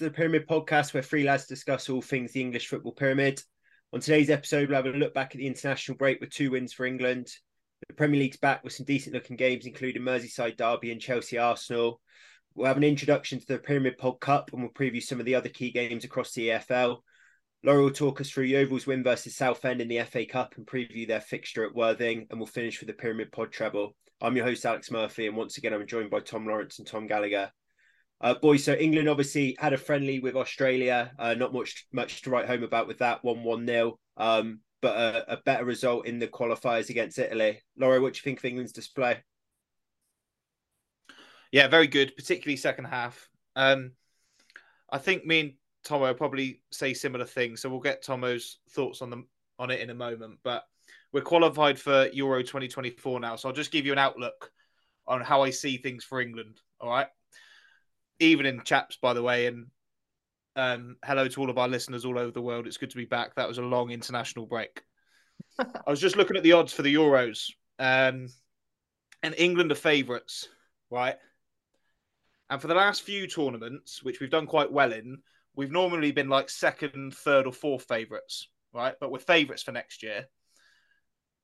To the Pyramid Podcast, where three lads discuss all things the English football pyramid. On today's episode, we'll have a look back at the international break with two wins for England. The Premier League's back with some decent looking games, including Merseyside Derby and Chelsea Arsenal. We'll have an introduction to the Pyramid Pod Cup and we'll preview some of the other key games across the EFL. Laura will talk us through Yeovil's win versus Southend in the FA Cup and preview their fixture at Worthing, and we'll finish with the Pyramid Pod treble. I'm your host, Alex Murphy, and once again, I'm joined by Tom Lawrence and Tom Gallagher. Uh, so England obviously had a friendly with Australia. Uh, not much much to write home about with that one one nil. Um, but a, a, better result in the qualifiers against Italy. Laura, what do you think of England's display? Yeah, very good, particularly second half. Um, I think me and Tomo probably say similar things, so we'll get Tomo's thoughts on them on it in a moment. But we're qualified for Euro 2024 now, so I'll just give you an outlook on how I see things for England. All right evening, chaps, by the way, and um, hello to all of our listeners all over the world. It's good to be back. That was a long international break. I was just looking at the odds for the Euros, um, and England are favourites, right? And for the last few tournaments, which we've done quite well in, we've normally been like second, third, or fourth favourites, right? But we're favourites for next year.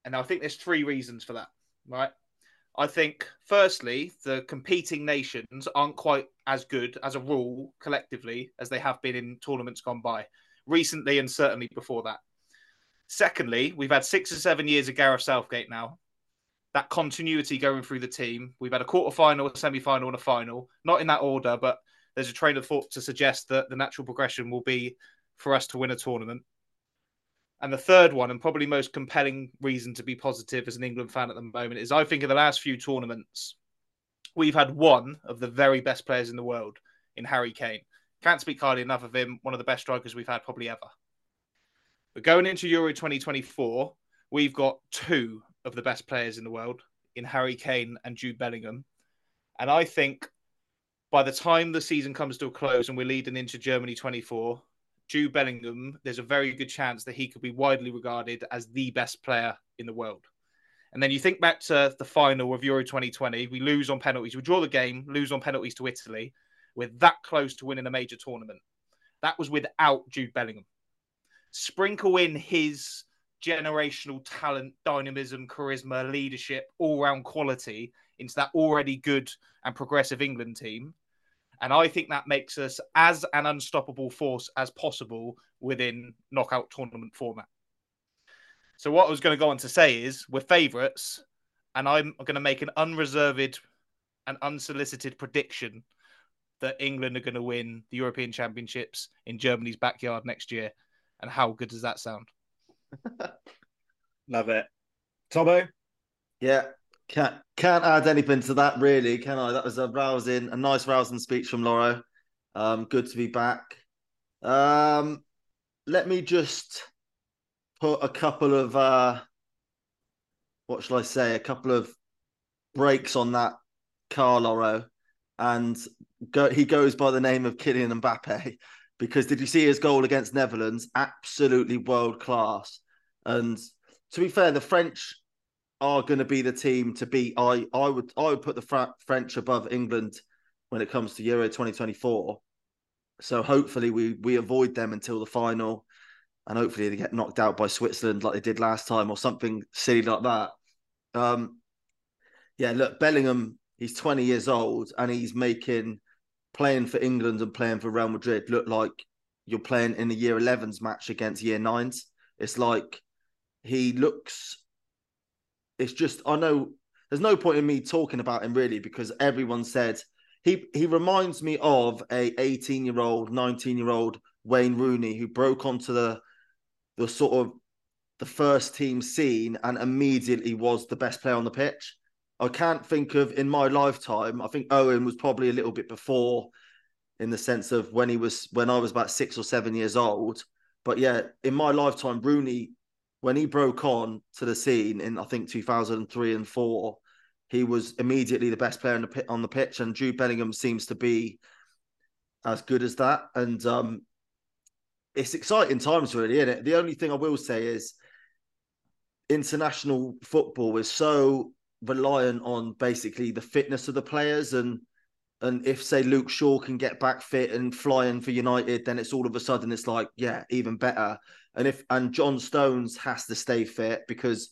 And I think there's three reasons for that, right? I think, firstly, the competing nations aren't quite as good as a rule collectively as they have been in tournaments gone by, recently and certainly before that. Secondly, we've had six or seven years of Gareth Southgate now. That continuity going through the team. We've had a quarter final, a semi final, and a final. Not in that order, but there's a train of thought to suggest that the natural progression will be for us to win a tournament. And the third one, and probably most compelling reason to be positive as an England fan at the moment, is I think in the last few tournaments, we've had one of the very best players in the world in Harry Kane. Can't speak highly enough of him. One of the best strikers we've had probably ever. But going into Euro 2024, we've got two of the best players in the world in Harry Kane and Jude Bellingham. And I think by the time the season comes to a close and we're leading into Germany 24, Jude Bellingham, there's a very good chance that he could be widely regarded as the best player in the world. And then you think back to the final of Euro 2020, we lose on penalties, we draw the game, lose on penalties to Italy. We're that close to winning a major tournament. That was without Jude Bellingham. Sprinkle in his generational talent, dynamism, charisma, leadership, all round quality into that already good and progressive England team. And I think that makes us as an unstoppable force as possible within knockout tournament format. So, what I was going to go on to say is we're favourites, and I'm going to make an unreserved and unsolicited prediction that England are going to win the European Championships in Germany's backyard next year. And how good does that sound? Love it. Tomo? Yeah, can't can't add anything to that, really, can I? That was a rousing, a nice rousing speech from Laura. Um, good to be back. Um, let me just put a couple of uh, what shall I say? A couple of breaks on that car, Lawro, and go, he goes by the name of Kylian Mbappe. Because did you see his goal against Netherlands? Absolutely world class. And to be fair, the French are going to be the team to beat. I I would I would put the French above England when it comes to Euro 2024. So hopefully we we avoid them until the final, and hopefully they get knocked out by Switzerland like they did last time or something silly like that. Um, yeah, look, Bellingham, he's 20 years old and he's making playing for England and playing for Real Madrid look like you're playing in the year 11s match against year nines. It's like he looks it's just I know there's no point in me talking about him really because everyone said he he reminds me of a 18 year old, 19 year old Wayne Rooney who broke onto the the sort of the first team scene and immediately was the best player on the pitch. I can't think of in my lifetime. I think Owen was probably a little bit before, in the sense of when he was when I was about six or seven years old. But yeah, in my lifetime, Rooney when he broke on to the scene in I think 2003 and four, he was immediately the best player on the pit, on the pitch, and Jude Bellingham seems to be as good as that. And um, it's exciting times, really, isn't it? The only thing I will say is international football is so reliant on basically the fitness of the players and and if say Luke Shaw can get back fit and flying for United, then it's all of a sudden it's like yeah, even better. And if and John Stones has to stay fit because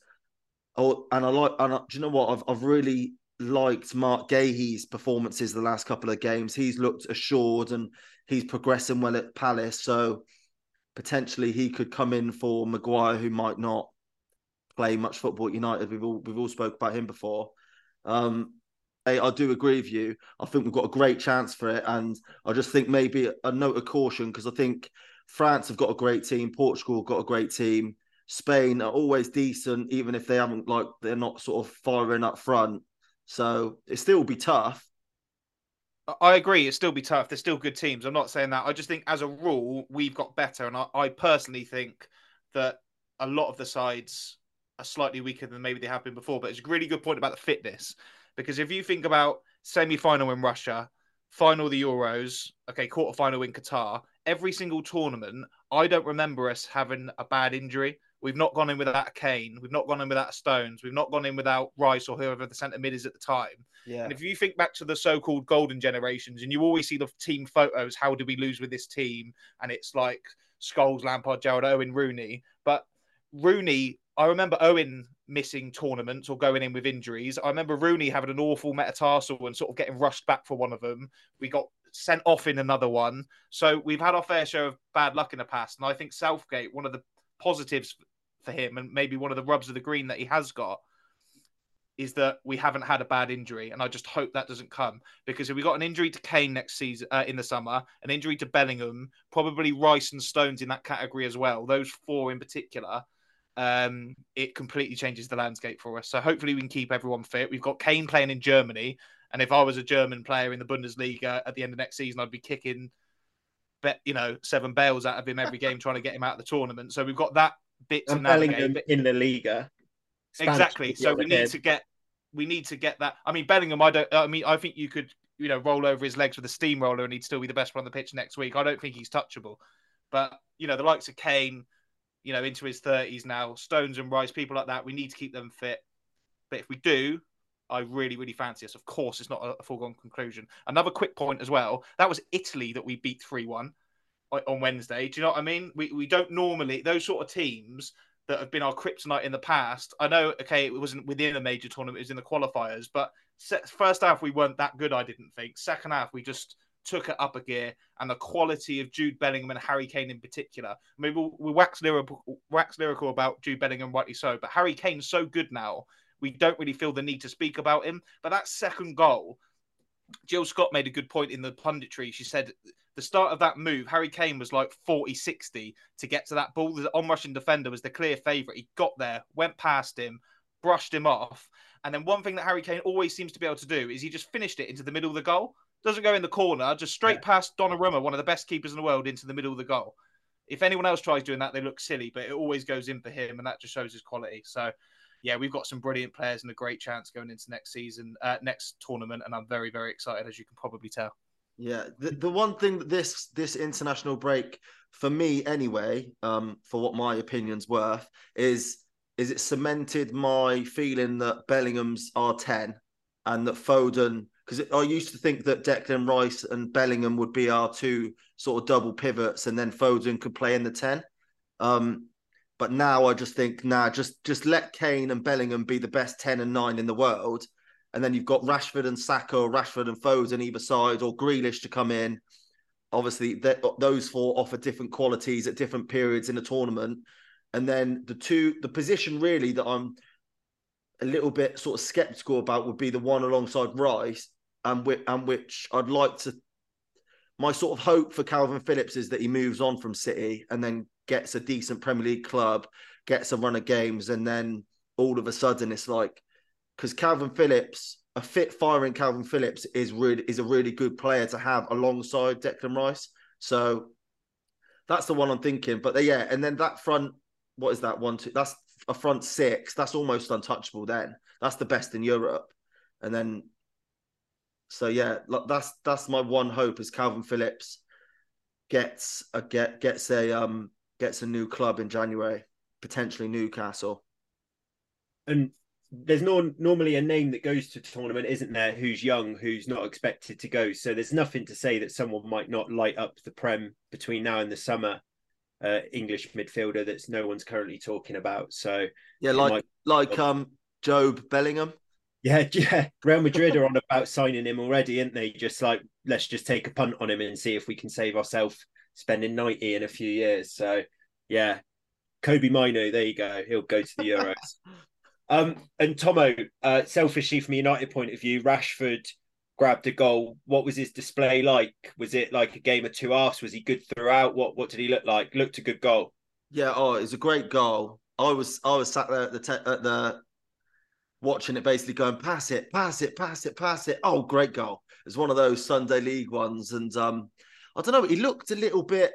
oh, and I like and I, do you know what I've I've really liked Mark Guéhi's performances the last couple of games. He's looked assured and he's progressing well at Palace. So potentially he could come in for Maguire, who might not play much football at United. We've all we've all spoke about him before. Um, I, I do agree with you. I think we've got a great chance for it, and I just think maybe a note of caution because I think France have got a great team, Portugal got a great team, Spain are always decent, even if they haven't like they're not sort of firing up front. So it still will be tough. I agree. It'll still be tough. They're still good teams. I'm not saying that. I just think, as a rule, we've got better, and I, I personally think that a lot of the sides are slightly weaker than maybe they have been before. But it's a really good point about the fitness because if you think about semi-final in Russia, final the Euros, okay, quarter-final in Qatar, every single tournament, I don't remember us having a bad injury. We've not gone in without Kane. We've not gone in without Stones. We've not gone in without Rice or whoever the centre mid is at the time. Yeah. And if you think back to the so-called golden generations, and you always see the team photos, how did we lose with this team? And it's like Scholes, Lampard, Gerrard, Owen, Rooney. But Rooney, I remember Owen missing tournaments or going in with injuries. I remember Rooney having an awful metatarsal and sort of getting rushed back for one of them. We got sent off in another one. So we've had our fair share of bad luck in the past. And I think Southgate, one of the positives for him and maybe one of the rubs of the green that he has got is that we haven't had a bad injury, and I just hope that doesn't come because if we got an injury to Kane next season uh, in the summer, an injury to Bellingham, probably Rice and Stones in that category as well. Those four in particular, um, it completely changes the landscape for us. So hopefully we can keep everyone fit. We've got Kane playing in Germany, and if I was a German player in the Bundesliga at the end of next season, I'd be kicking, you know, seven bales out of him every game trying to get him out of the tournament. So we've got that bit to navigate. in the Liga. Spanish exactly. So we need to get we need to get that. I mean, Bellingham. I don't. I mean, I think you could you know roll over his legs with a steamroller and he'd still be the best one on the pitch next week. I don't think he's touchable. But you know, the likes of Kane, you know, into his thirties now, Stones and Rice, people like that, we need to keep them fit. But if we do, I really, really fancy us. Of course, it's not a foregone conclusion. Another quick point as well. That was Italy that we beat three one on Wednesday. Do you know what I mean? We we don't normally those sort of teams that have been our kryptonite in the past. I know, okay, it wasn't within a major tournament; it was in the qualifiers. But first half we weren't that good. I didn't think. Second half we just took it up a gear, and the quality of Jude Bellingham and Harry Kane in particular. I mean, we'll, we'll wax lyrical, wax lyrical about Jude Bellingham, rightly so. But Harry Kane's so good now, we don't really feel the need to speak about him. But that second goal, Jill Scott made a good point in the punditry. She said the start of that move, Harry Kane was like 40 60 to get to that ball. The on-rushing defender was the clear favourite. He got there, went past him, brushed him off. And then one thing that Harry Kane always seems to be able to do is he just finished it into the middle of the goal. Doesn't go in the corner, just straight yeah. past Donnarumma, one of the best keepers in the world, into the middle of the goal. If anyone else tries doing that, they look silly, but it always goes in for him, and that just shows his quality. So, yeah, we've got some brilliant players and a great chance going into next season, uh, next tournament, and I'm very, very excited, as you can probably tell. Yeah, the, the one thing that this this international break for me anyway, um, for what my opinion's worth, is is it cemented my feeling that Bellingham's R ten and that Foden because I used to think that Declan Rice and Bellingham would be our two sort of double pivots, and then Foden could play in the ten. Um, but now I just think, nah, just just let Kane and Bellingham be the best ten and nine in the world, and then you've got Rashford and Saka, or Rashford and Foden either side, or Grealish to come in. Obviously, those four offer different qualities at different periods in the tournament. And then the two, the position really that I'm a little bit sort of skeptical about would be the one alongside Rice, and and which I'd like to. My sort of hope for Calvin Phillips is that he moves on from City and then gets a decent Premier League club, gets a run of games, and then all of a sudden it's like because Calvin Phillips, a fit firing Calvin Phillips is really is a really good player to have alongside Declan Rice. So that's the one I'm thinking. But yeah, and then that front, what is that one? Two, that's a front six. That's almost untouchable. Then that's the best in Europe. And then, so yeah, that's that's my one hope is Calvin Phillips gets a get gets a um gets a new club in January, potentially Newcastle. And there's no normally a name that goes to tournament, isn't there? Who's young, who's not expected to go. So there's nothing to say that someone might not light up the prem between now and the summer. Uh, English midfielder that's no one's currently talking about. So yeah, like might... like um Jobe Bellingham. Yeah, yeah. Real Madrid are on about signing him already, aren't they? Just like let's just take a punt on him and see if we can save ourselves spending 90 in a few years. So yeah, Kobbie Mainoo, there you go. He'll go to the Euros. um, and Tomo, uh, selfishly from a United point of view, Rashford grabbed a goal. What was his display like? Was it like a game of two halves? Was he good throughout? What what did he look like? Looked a good goal. Yeah, oh, it was a great goal. I was I was sat there at the te- at the watching it, basically going pass it, pass it, pass it, pass it. Oh, great goal! It's one of those Sunday League ones, and um, I don't know. He looked a little bit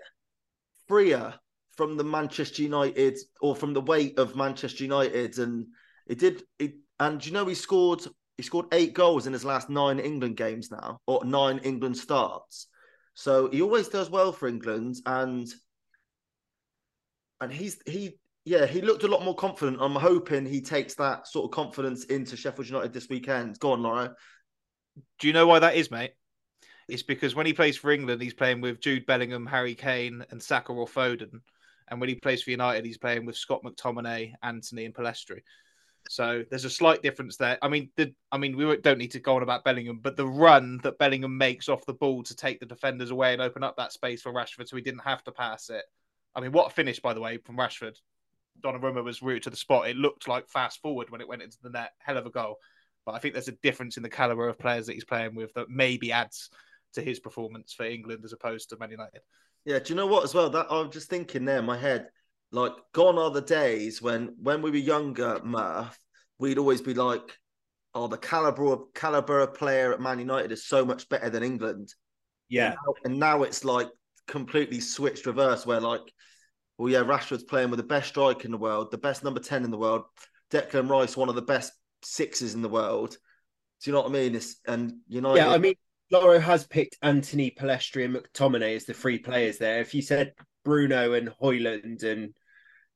freer from the Manchester United or from the weight of Manchester United, and it did. It and you know he scored. He scored eight goals in his last nine England games now, or nine England starts. So he always does well for England, and and he's he yeah he looked a lot more confident. I'm hoping he takes that sort of confidence into Sheffield United this weekend. Go on, Laura. Do you know why that is, mate? It's because when he plays for England, he's playing with Jude Bellingham, Harry Kane, and Saka or Foden. And when he plays for United, he's playing with Scott McTominay, Antony, and Pellistri. So there's a slight difference there. I mean, the, I mean, we don't need to go on about Bellingham, but the run that Bellingham makes off the ball to take the defenders away and open up that space for Rashford, so he didn't have to pass it. I mean, what a finish, by the way, from Rashford. Donnarumma was rooted to the spot. It looked like fast forward when it went into the net. Hell of a goal. But I think there's a difference in the caliber of players that he's playing with that maybe adds to his performance for England as opposed to Man United. Yeah, do you know what as well? That I was just thinking there in my head. Like gone are the days when when we were younger, Murph, we'd always be like, "Oh, the caliber of caliber of player at Man United is so much better than England." Yeah, and now, and now it's like completely switched reverse, where like, well, yeah, Rashford's playing with the best striker in the world, the best number ten in the world. Declan Rice, one of the best sixes in the world. Do you know what I mean? It's, and United. Yeah, I mean, Lawro has picked Antony Pellistri, and McTominay as the three players there. If you said Bruno and Højlund and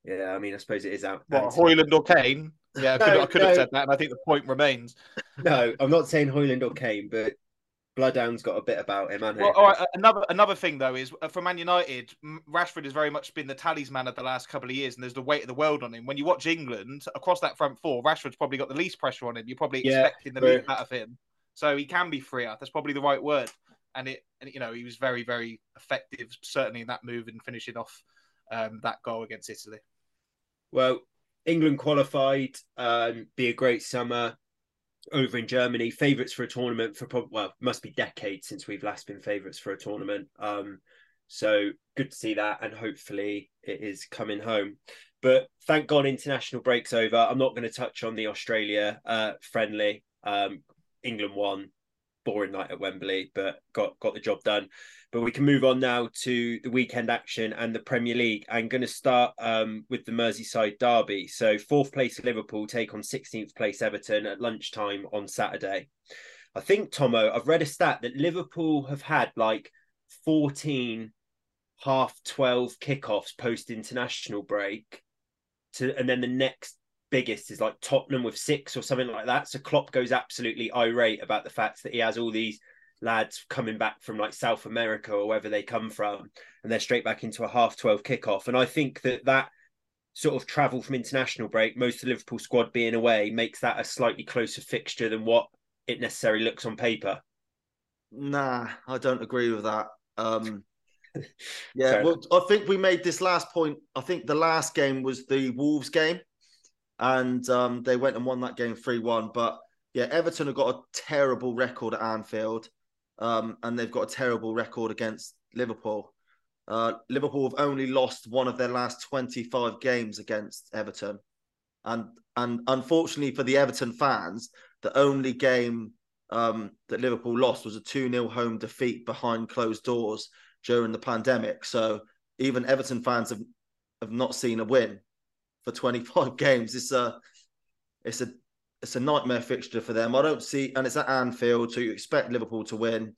yeah, I mean, I suppose it is out. What, Højlund or Kane? Yeah, I could, no, I could no. have said that, and I think the point remains. No, I'm not saying Højlund or Kane, but Bloodhound's got a bit about him, hasn't well, all right, another another thing though is uh, for Man United, Rashford has very much been the talisman of the last couple of years, and there's the weight of the world on him. When you watch England across that front four, Rashford's probably got the least pressure on him. You're probably yeah, expecting the least out of him. So he can be freer. That's probably the right word. And it, you know, he was very, very effective, certainly in that move and finishing off um, that goal against Italy. Well, England qualified. Um, be a great summer over in Germany. Favourites for a tournament for probably well, must be decades since we've last been favourites for a tournament. Um, so good to see that, and hopefully it is coming home. But thank God international breaks over. I'm not going to touch on the Australia uh, friendly. Um, England won, boring night at Wembley, but got got the job done. But we can move on now to the weekend action and the Premier League. I'm going to start um, with the Merseyside derby. So fourth place Liverpool take on 16th place Everton at lunchtime on Saturday. I think Tomo, I've read a stat that Liverpool have had like 14 half 12 kickoffs post international break to and then the next biggest is like Tottenham with six or something like that. So Klopp goes absolutely irate about the fact that he has all these lads coming back from like South America or wherever they come from, and they're straight back into a half 12 kickoff. And I think that that sort of travel from international break, most of the Liverpool squad being away, makes that a slightly closer fixture than what it necessarily looks on paper. Nah, I don't agree with that. Um, yeah, well, I think we made this last point. I think the last game was the Wolves game and um, they went and won that game 3 1. But yeah, Everton have got a terrible record at Anfield, um, and they've got a terrible record against Liverpool. Uh, Liverpool have only lost one of their last 25 games against Everton. And and unfortunately for the Everton fans, the only game um, that Liverpool lost was a 2 0 home defeat behind closed doors during the pandemic. So even Everton fans have, have not seen a win for 25 games. It's a it's a it's a nightmare fixture for them. I don't see, and it's at Anfield, so you expect Liverpool to win.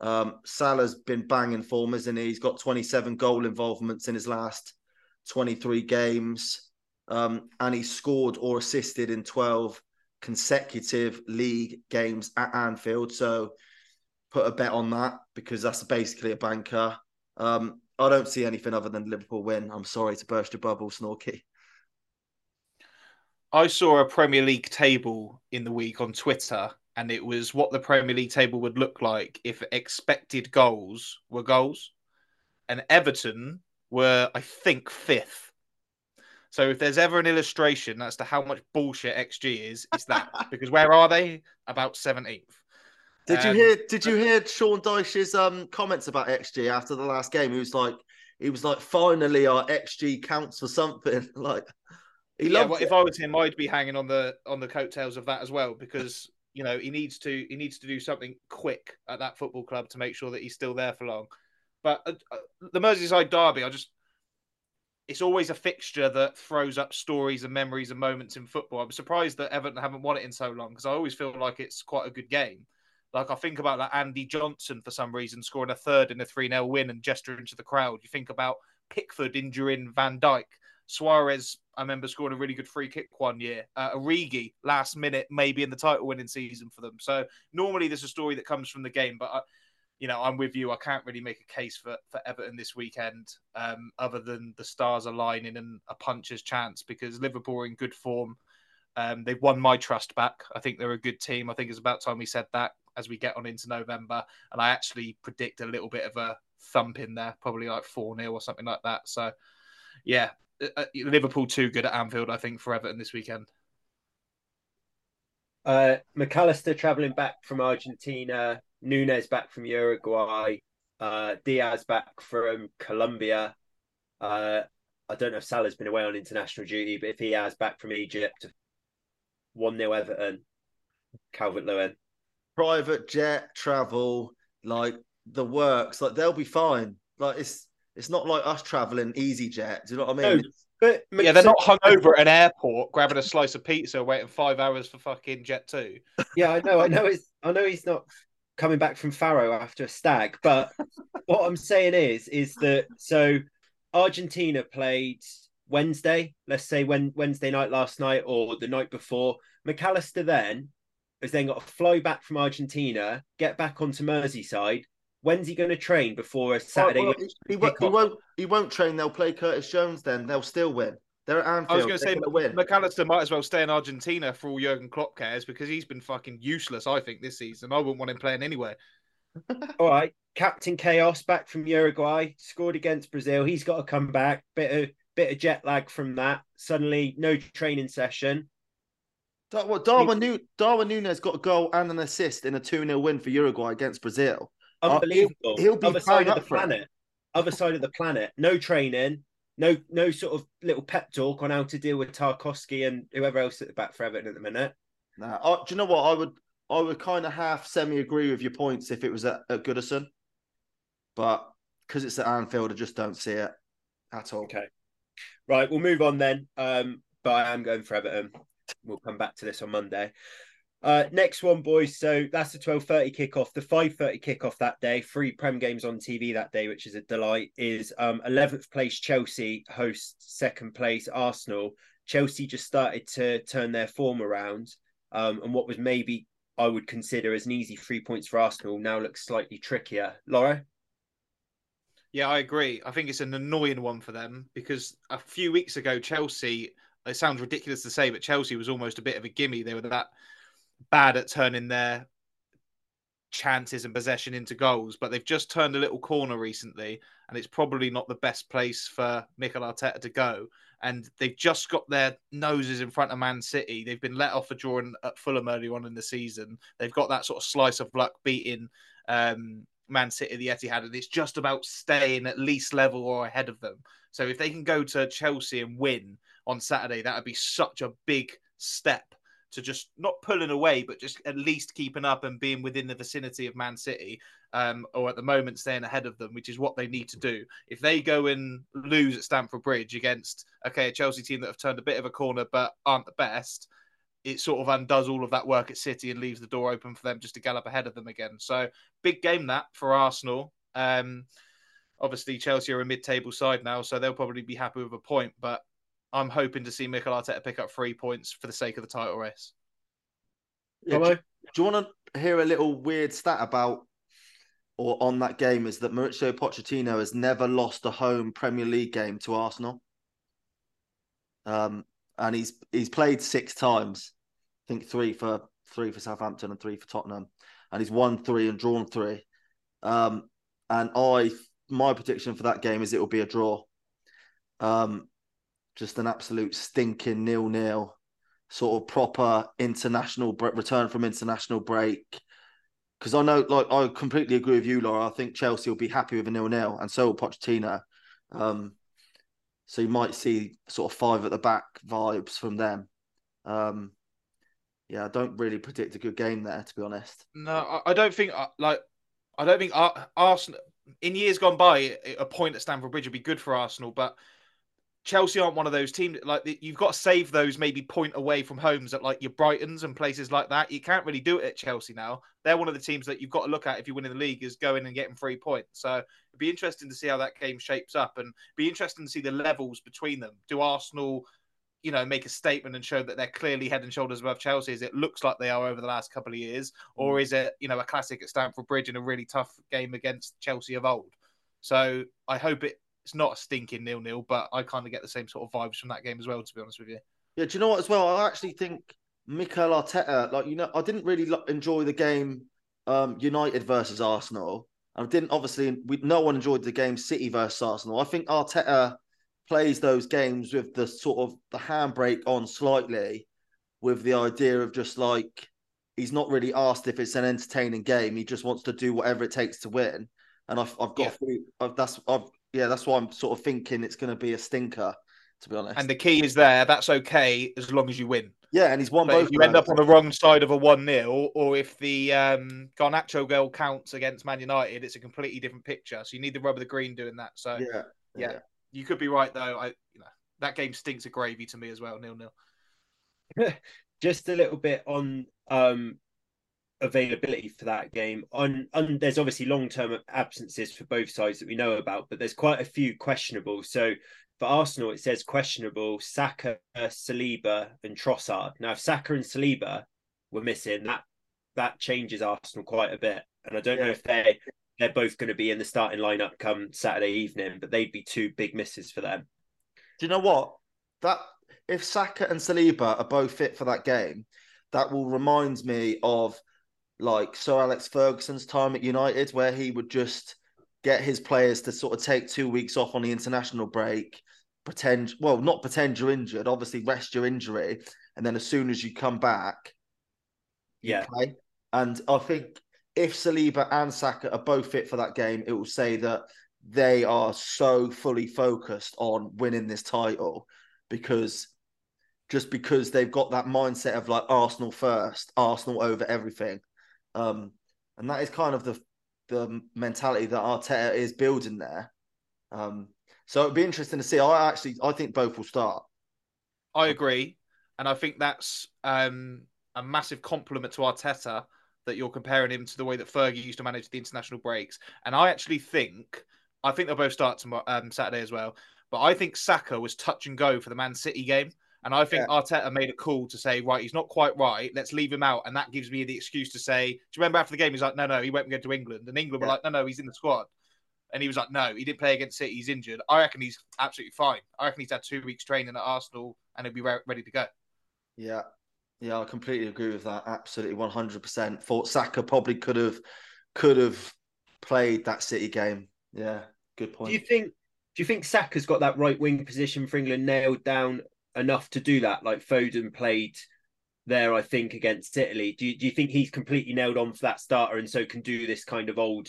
Um, Salah's been banging form, isn't he? He's got 27 goal involvements in his last 23 games, um, and he scored or assisted in 12 consecutive league games at Anfield. So put a bet on that because that's basically a banker. Um, I don't see anything other than Liverpool win. I'm sorry to burst your bubble, Snorky. I saw a Premier League table in the week on Twitter, and it was what the Premier League table would look like if expected goals were goals. And Everton were, I think, fifth. So if there's ever an illustration as to how much bullshit XG is, it's that. because where are they? About 17th. Did um, you hear? Did you hear Sean Dyche's um, comments about XG after the last game? He was like, he was like, finally our XG counts for something. like, he yeah. Well, if I was him, I'd be hanging on the on the coattails of that as well because you know he needs to he needs to do something quick at that football club to make sure that he's still there for long. But uh, uh the Merseyside derby, I just it's always a fixture that throws up stories and memories and moments in football. I'm surprised that Everton haven't won it in so long because I always feel like it's quite a good game. Like I think about like Andy Johnson for some reason scoring a third in a 3 0 win and gesturing to the crowd. You think about Pickford injuring Van Dijk. Suarez, I remember scoring a really good free kick one year. Uh, Origi, last minute, maybe in the title winning season for them. So normally there's a story that comes from the game, but I, you know, I'm with you. I can't really make a case for, for Everton this weekend, um, other than the stars aligning and a puncher's chance because Liverpool are in good form. Um, they've won my trust back. I think they're a good team. I think it's about time we said that as we get on into November. And I actually predict a little bit of a thump in there, probably like 4 0 or something like that. So, yeah, uh, uh, Liverpool too good at Anfield, I think, for Everton this weekend. Uh, Mac Allister traveling back from Argentina, Nunez back from Uruguay, uh, Diaz back from Colombia. Uh, I don't know if Salah's been away on international duty, but if he has back from Egypt, 1 0 Everton, Calvert Lewin private jet travel, like the works, like they'll be fine. Like it's it's not like us traveling EasyJet. Do you know what I mean? No, but yeah, they're not hung over at an airport grabbing a slice of pizza, waiting five hours for fucking Jet2. Yeah, I know, I know. It's I know he's not coming back from Faro after a stag, but what I'm saying is, is that so Argentina played Wednesday, let's say when Wednesday night last night or the night before. Mac Allister then has then got to fly back from Argentina, get back onto Merseyside. When's he going to train before a Saturday? Oh, well, he, he, won't, he, won't. He won't train. They'll play Curtis Jones. Then they'll still win. They're at Anfield. I was going to say win. Mac Allister might as well stay in Argentina for all Jurgen Klopp cares because he's been fucking useless. I think this season. I wouldn't want him playing anywhere. all right, Captain Chaos back from Uruguay scored against Brazil. He's got to come back. Bit of bit of jet lag from that. Suddenly, no training session. Well, Darwin, Darwin Nunez got a goal and an assist in a 2 0 win for Uruguay against Brazil. Uh, Unbelievable. He'll, he'll, be other side of the planet. It. Other side of the planet. No training, no no sort of little pep talk on how to deal with Tarkowski and whoever else at the back for Everton at the minute. Nah, do you know what? I would I would kind of half semi agree with your points if it was at, at Goodison, but because it's at Anfield, I just don't see it at all. Okay, right, we'll move on then. Um, but I am going for Everton. We'll come back to this on Monday. Uh, next one, boys. So that's the twelve thirty kickoff. The five thirty kickoff that day. Free Prem games on TV that day, which is a delight. Is um, eleventh place Chelsea host second place Arsenal. Chelsea just started to turn their form around, um, and what was maybe I would consider as an easy three points for Arsenal now looks slightly trickier. Laura. Yeah, I agree. I think it's an annoying one for them because a few weeks ago Chelsea it sounds ridiculous to say, but Chelsea was almost a bit of a gimme. They were that bad at turning their chances and possession into goals, but they've just turned a little corner recently, and it's probably not the best place for Mikel Arteta to go. And they've just got their noses in front of Man City. They've been let off a drawing at Fulham early on in the season. They've got that sort of slice of luck beating um, Man City, the Etihad, and it's just about staying at least level or ahead of them. So if they can go to Chelsea and win, on Saturday, that would be such a big step to just not pulling away, but just at least keeping up and being within the vicinity of Man City, um, or at the moment staying ahead of them, which is what they need to do. If they go and lose at Stamford Bridge against okay a Chelsea team that have turned a bit of a corner but aren't the best, it sort of undoes all of that work at City and leaves the door open for them just to gallop ahead of them again. So big game that for Arsenal. Um, obviously Chelsea are a mid-table side now, so they'll probably be happy with a point, but I'm hoping to see Mikel Arteta pick up three points for the sake of the title race. Yeah, do, do you want to hear a little weird stat about or on that game is that Mauricio Pochettino has never lost a home Premier League game to Arsenal. Um, and he's he's played six times. I think three for three for Southampton and three for Tottenham, and he's won three and drawn three. Um, and I, my prediction for that game is it will be a draw. Um, just an absolute stinking nil nil, sort of proper international return from international break. Because I know, like, I completely agree with you, Laura. I think Chelsea will be happy with a nil nil, and so will Pochettino. Um, so you might see sort of five at the back vibes from them. Um, yeah, I don't really predict a good game there, to be honest. No, I don't think uh, like I don't think Arsenal in years gone by a point at Stamford Bridge would be good for Arsenal, but Chelsea aren't one of those teams. Like you've got to save those maybe point away from homes at like your Brightons and places like that. You can't really do it at Chelsea now. They're one of the teams that you've got to look at if you're winning the league is going and getting three points. So it'd be interesting to see how that game shapes up and be interesting to see the levels between them. Do Arsenal, you know, make a statement and show that they're clearly head and shoulders above Chelsea as it looks like they are over the last couple of years, or mm. is it you know a classic at Stamford Bridge in a really tough game against Chelsea of old? So I hope it it's not a stinking nil nil, but I kind of get the same sort of vibes from that game as well. To be honest with you. Yeah, do you know what? As well, I actually think Mikel Arteta, like you know, I didn't really enjoy the game um, United versus Arsenal. I didn't obviously. We, no one enjoyed the game City versus Arsenal. I think Arteta plays those games with the sort of the handbrake on slightly, with the idea of just like he's not really asked if it's an entertaining game. He just wants to do whatever it takes to win. And I've, I've got yeah. I've, that's I've yeah, that's why I'm sort of thinking it's going to be a stinker, to be honest. And the key is there. That's okay as long as you win. Yeah, and he's won but both. If you end up on the wrong side of a 1 0, or if the um, Garnacho goal counts against Man United, it's a completely different picture. So you need the rub of the green doing that. So, yeah, yeah. yeah. You could be right, though. I, you know, that game stinks of gravy to me as well, nil nil. Just a little bit on um, availability for that game. On, on there's obviously long term absences for both sides that we know about, but there's quite a few questionable. So for Arsenal, it says questionable Saka, Saliba, and Trossard. Now, if Saka and Saliba were missing, that that changes Arsenal quite a bit. And I don't know if they they're both going to be in the starting lineup come Saturday evening, but they'd be two big misses for them. Do you know what? That if Saka and Saliba are both fit for that game, that will remind me of like Sir Alex Ferguson's time at United, where he would just get his players to sort of take two weeks off on the international break, pretend, well, not pretend you're injured, obviously rest your injury, and then as soon as you come back, yeah. And I think if Saliba and Saka are both fit for that game, it will say that they are so fully focused on winning this title because just because they've got that mindset of like Arsenal first, Arsenal over everything. Um, and that is kind of the the mentality that Arteta is building there. Um, so it'd be interesting to see. I actually I think both will start. I agree, and I think that's um, a massive compliment to Arteta that you're comparing him to the way that Fergie used to manage the international breaks. And I actually think I think they'll both start tomorrow, um, Saturday as well. But I think Saka was touch and go for the Man City game. And I think yeah. Arteta made a call to say, right, he's not quite right. Let's leave him out. And that gives me the excuse to say, do you remember after the game? He's like, no, no, he won't go to England. And England yeah. were like, no, no, he's in the squad. And he was like, no, he didn't play against City. He's injured. I reckon he's absolutely fine. I reckon he's had two weeks training at Arsenal and he'll be re- ready to go. Yeah. Yeah, I completely agree with that. Absolutely, one hundred percent. Thought Saka probably could have could have played that City game. Yeah, good point. Do you think? Do you think Saka's got that right wing position for England nailed down enough to do that. Like Foden played there, I think, against Italy. Do you, do you think he's completely nailed on for that starter and so can do this kind of old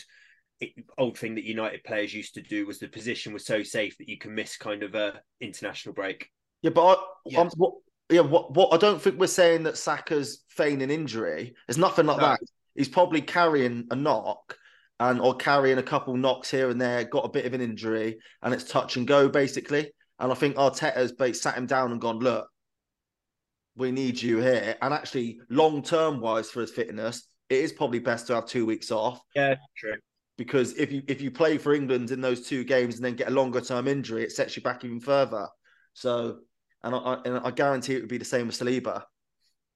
old thing that United players used to do was the position was so safe that you can miss kind of a international break. Yeah, but I, yeah. what, yeah, what, what I don't think we're saying that Saka's feigning injury. There's nothing like no. that. He's probably carrying a knock and or carrying a couple knocks here and there, got a bit of an injury, and it's touch and go basically. And I think Arteta's sat him down and gone, look, we need you here. And actually, long term wise for his fitness, it is probably best to have two weeks off. Yeah, true. Because if you if you play for England in those two games and then get a longer term injury, it sets you back even further. So, and I, and I guarantee it would be the same with Saliba.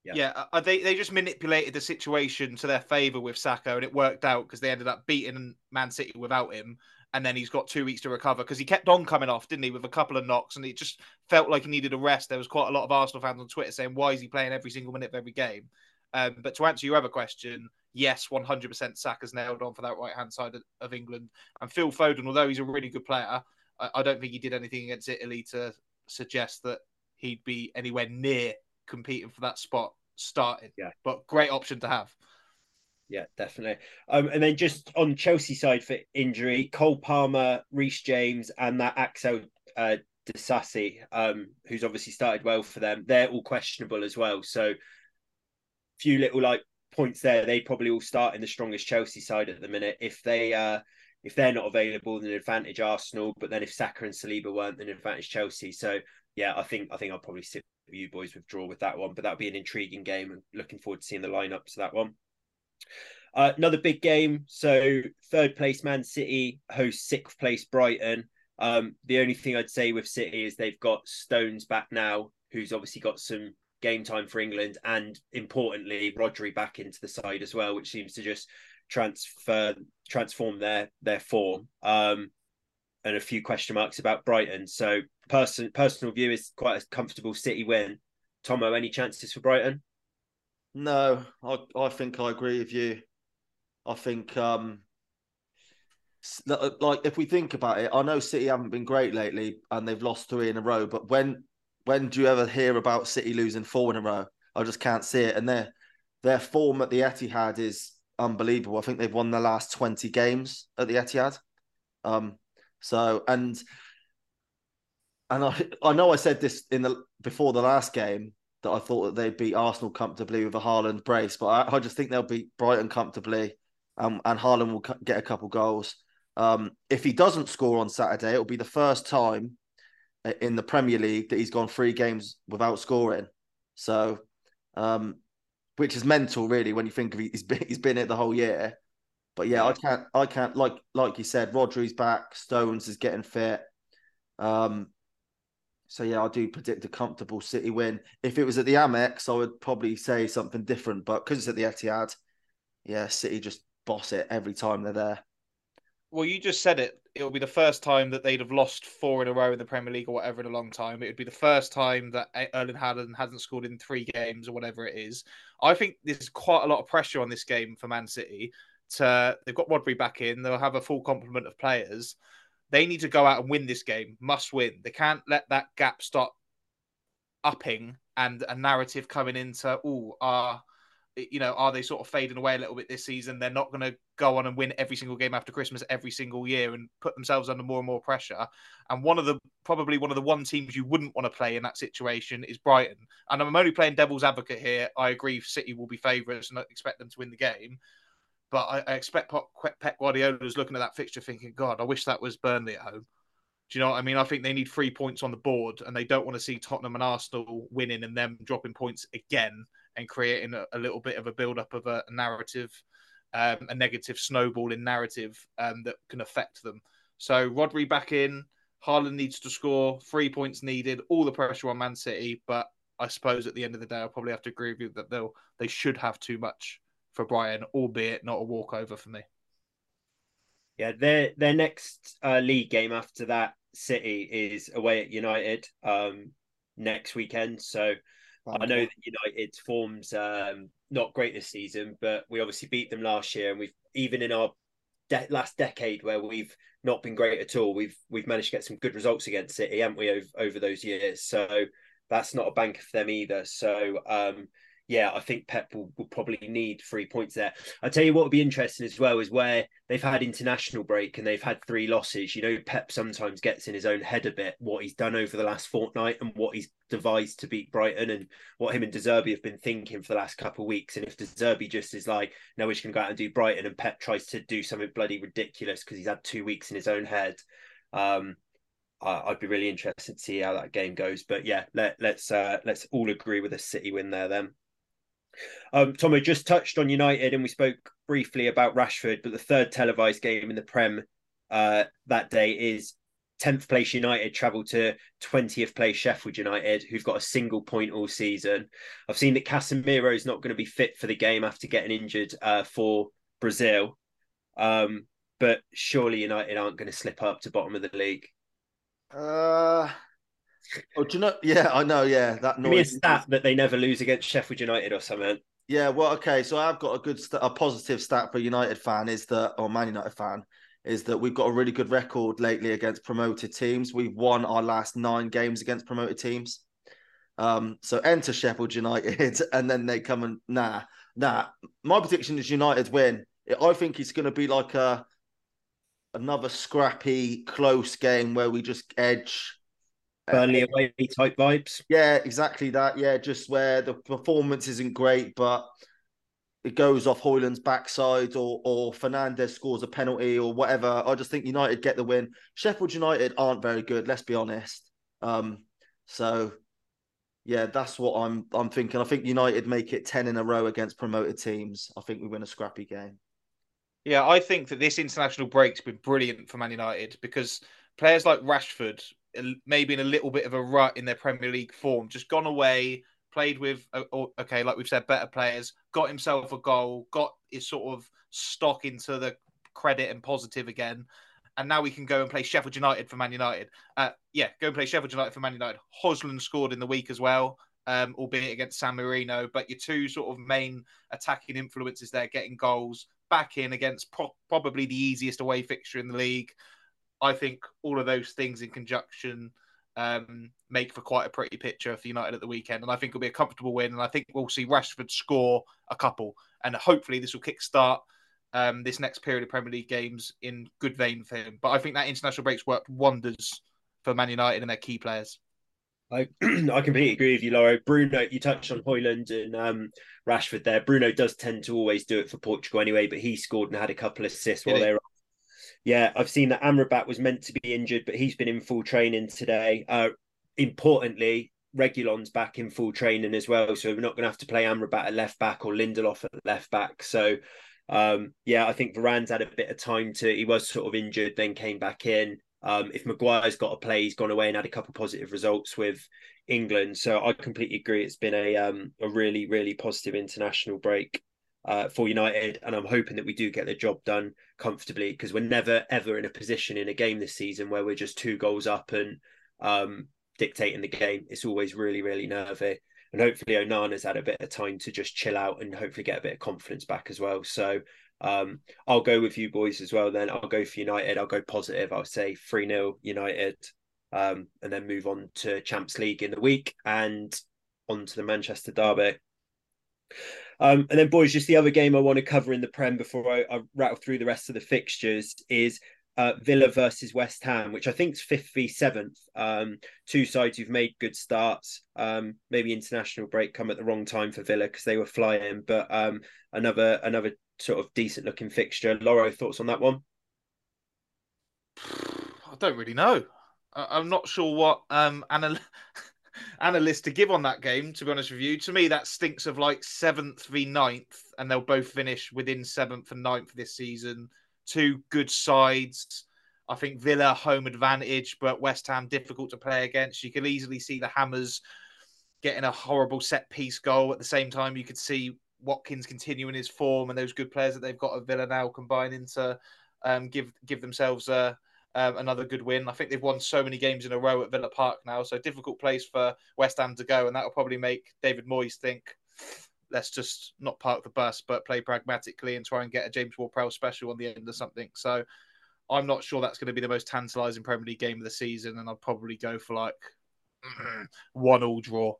Yeah, yeah uh, they they just manipulated the situation to their favour with Saka, and it worked out because they ended up beating Man City without him. And then he's got two weeks to recover because he kept on coming off, didn't he, with a couple of knocks, and it just felt like he needed a rest. There was quite a lot of Arsenal fans on Twitter saying, "Why is he playing every single minute of every game?" Um, but to answer your other question, yes, 100% Saka's nailed on for that right hand side of, England. And Phil Foden, although he's a really good player, I, I, don't think he did anything against Italy to suggest that he'd be anywhere near competing for that spot starting. Yeah. But great option to have. Yeah, definitely. Um, and then just on Chelsea side for injury, Cole Palmer, Reece James, and that Axel uh, Disasi, um, who's obviously started well for them, they're all questionable as well. So, few little like points there. They probably all start in the strongest Chelsea side at the minute. If they uh, if they're not available, then advantage Arsenal. But then if Saka and Saliba weren't, then advantage Chelsea. So yeah, I think I think I'll probably sit you boys withdraw with that one. But that'll be an intriguing game, and looking forward to seeing the lineups of that one. Uh, another big game. So third place Man City host sixth place Brighton. Um, the only thing I'd say with City is they've got Stones back now, who's obviously got some game time for England, and importantly, Rodri back into the side as well, which seems to just transfer transform their their form. Um, and a few question marks about Brighton. So person personal view is quite a comfortable City win. Tomo, any chances for Brighton? No, I I think I agree with you. I think um like if we think about it, I know City haven't been great lately and they've lost three in a row, but when when do you ever hear about City losing four in a row? I just can't see it. And their their form at the Etihad is unbelievable. I think they've won the last 20 games at the Etihad. Um so and and I I know I said this in the before the last game that I thought that they'd beat Arsenal comfortably with a Haaland brace, but I, I just think they'll beat Brighton comfortably, um, and Haaland will get a couple goals. Um, if he doesn't score on Saturday, it'll be the first time in the Premier League that he's gone three games without scoring. So, um, which is mental, really, when you think of it, he's been he's been it the whole year. But yeah, I can't I can't like like you said, Rodri's back, Stones is getting fit. Um, so yeah, I do predict a comfortable City win. If it was at the Amex, I would probably say something different. But because it's at the Etihad, yeah, City just boss it every time they're there. Well, you just said it. It'll be the first time that they'd have lost four in a row in the Premier League or whatever in a long time. It would be the first time that Erling Haaland hasn't scored in three games or whatever it is. I think there's quite a lot of pressure on this game for Man City. To they've got Rodri back in. They'll have a full complement of players. They need to go out and win this game, must win. They can't let that gap start upping and a narrative coming into, oh, are you know, are they sort of fading away a little bit this season? They're not going to go on and win every single game after Christmas every single year and put themselves under more and more pressure. And one of the probably one of the one teams you wouldn't want to play in that situation is Brighton. And I'm only playing devil's advocate here. I agree City will be favourites and I expect them to win the game. But I, I expect Pep Guardiola is looking at that fixture thinking, God, I wish that was Burnley at home. Do you know what I mean? I think they need three points on the board and they don't want to see Tottenham and Arsenal winning and them dropping points again and creating a, a little bit of a build up of a, a narrative, um, a negative snowballing narrative um, that can affect them. So Rodri back in, Haaland needs to score, three points needed, all the pressure on Man City. But I suppose at the end of the day, I'll probably have to agree with you that they'll they should have too much for Brighton, albeit not a walkover for me. Yeah, their their next uh, league game after that City is away at United um, next weekend. So I know that United's forms um, not great this season, but we obviously beat them last year, and we've even in our de- last decade where we've not been great at all, we've we've managed to get some good results against City, haven't we, over, over those years? So that's not a bank for them either. So um, yeah, I think Pep will, will, probably need three points there. I'll tell you what would be interesting as well is where they've had international break and they've had three losses. You know, Pep sometimes gets in his own head a bit what he's done over the last fortnight and what he's devised to beat Brighton and what him and De Zerbi have been thinking for the last couple of weeks. And if De Zerbi just is like, no, we're just going to go out and do Brighton, and Pep tries to do something bloody ridiculous because he's had two weeks in his own head. Um, I'd be really interested to see how that game goes. But yeah, let, let's uh, let's all agree with a City win there then. Um, Tom, we just touched on United and we spoke briefly about Rashford, but the third televised game in the Prem uh, that day is 10th place United travel to 20th place Sheffield United, who've got a single point all season. I've seen that Casemiro is not going to be fit for the game after getting injured uh, for Brazil. Um, but surely United aren't going to slip up to bottom of the league. Uh, oh, do you know? Yeah, I know. Yeah, that Give me a stat that they never lose against Sheffield United or something. Yeah, well, okay. So I've got a good, st- a positive stat for United fan is that, or Man United fan, is that we've got a really good record lately against promoted teams. We've won our last nine games against promoted teams. Um, so enter Sheffield United, and then they come and nah, nah. My prediction is United win. I think it's going to be like a another scrappy, close game where we just edge. Burnley away type vibes. Yeah, exactly that. Yeah, just where the performance isn't great, but it goes off Højlund's backside or or Fernandes scores a penalty or whatever. I just think United get the win. Sheffield United aren't very good, let's be honest. Um, so yeah, that's what I'm I'm thinking. I think United make it 10 in a row against promoted teams. I think we win a scrappy game. Yeah, I think that this international break's been brilliant for Man United because players like Rashford, maybe in a little bit of a rut in their Premier League form, just gone away, played with, uh, okay, like we've said, better players, got himself a goal, got his sort of stock into the credit and positive again. And now we can go and play Sheffield United for Man United. Uh, yeah, go and play Sheffield United for Man United. Højlund scored in the week as well, um, albeit against San Marino. But your two sort of main attacking influences there, getting goals, back in against pro- probably the easiest away fixture in the league. I think all of those things in conjunction um, make for quite a pretty picture for United at the weekend. And I think it'll be a comfortable win. And I think we'll see Rashford score a couple. And hopefully this will kickstart um, this next period of Premier League games in good vein for him. But I think that international break's worked wonders for Man United and their key players. I I completely agree with you, Lawro. Bruno, you touched on Højlund and um, Rashford there. Bruno does tend to always do it for Portugal anyway, but he scored and had a couple of assists while they were. Yeah, I've seen that Amrabat was meant to be injured, but he's been in full training today. Uh, importantly, Reguilón's back in full training as well, so we're not going to have to play Amrabat at left back or Lindelof at left back. So, um, yeah, I think Varane's had a bit of time to. He was sort of injured, then came back in. Um, if Maguire's got a play, he's gone away and had a couple positive results with England. So I completely agree. It's been a um, a really really positive international break uh, for United, and I'm hoping that we do get the job done comfortably because we're never ever in a position in a game this season where we're just two goals up and um, dictating the game. It's always really really nervy. And hopefully Onana's had a bit of time to just chill out and hopefully get a bit of confidence back as well. So um, I'll go with you boys as well. Then I'll go for United. I'll go positive. I'll say three 0 United, um, and then move on to Champs League in the week and on to the Manchester Derby. Um, and then, boys, just the other game I want to cover in the Prem before I, I rattle through the rest of the fixtures is uh, Villa versus West Ham, which I think is fifth v seventh. Um, two sides who've made good starts. Um, maybe international break come at the wrong time for Villa because they were flying, but um, another another sort of decent looking fixture. Lawro, thoughts on that one? I don't really know. I'm not sure what um, anal- analyst to give on that game. To be honest with you, to me that stinks of like seventh v ninth, and they'll both finish within seventh and ninth this season. Two good sides. I think Villa home advantage, but West Ham difficult to play against. You could easily see the Hammers getting a horrible set piece goal. At the same time, you could see Watkins continuing his form and those good players that they've got at Villa now combining to um, give give themselves a, um, another good win. I think they've won so many games in a row at Villa Park now, so difficult place for West Ham to go, and that will probably make David Moyes think, let's just not park the bus, but play pragmatically and try and get a James Ward-Prowse special on the end of something. So I'm not sure that's going to be the most tantalising Premier League game of the season, and I'll probably go for like one all draw.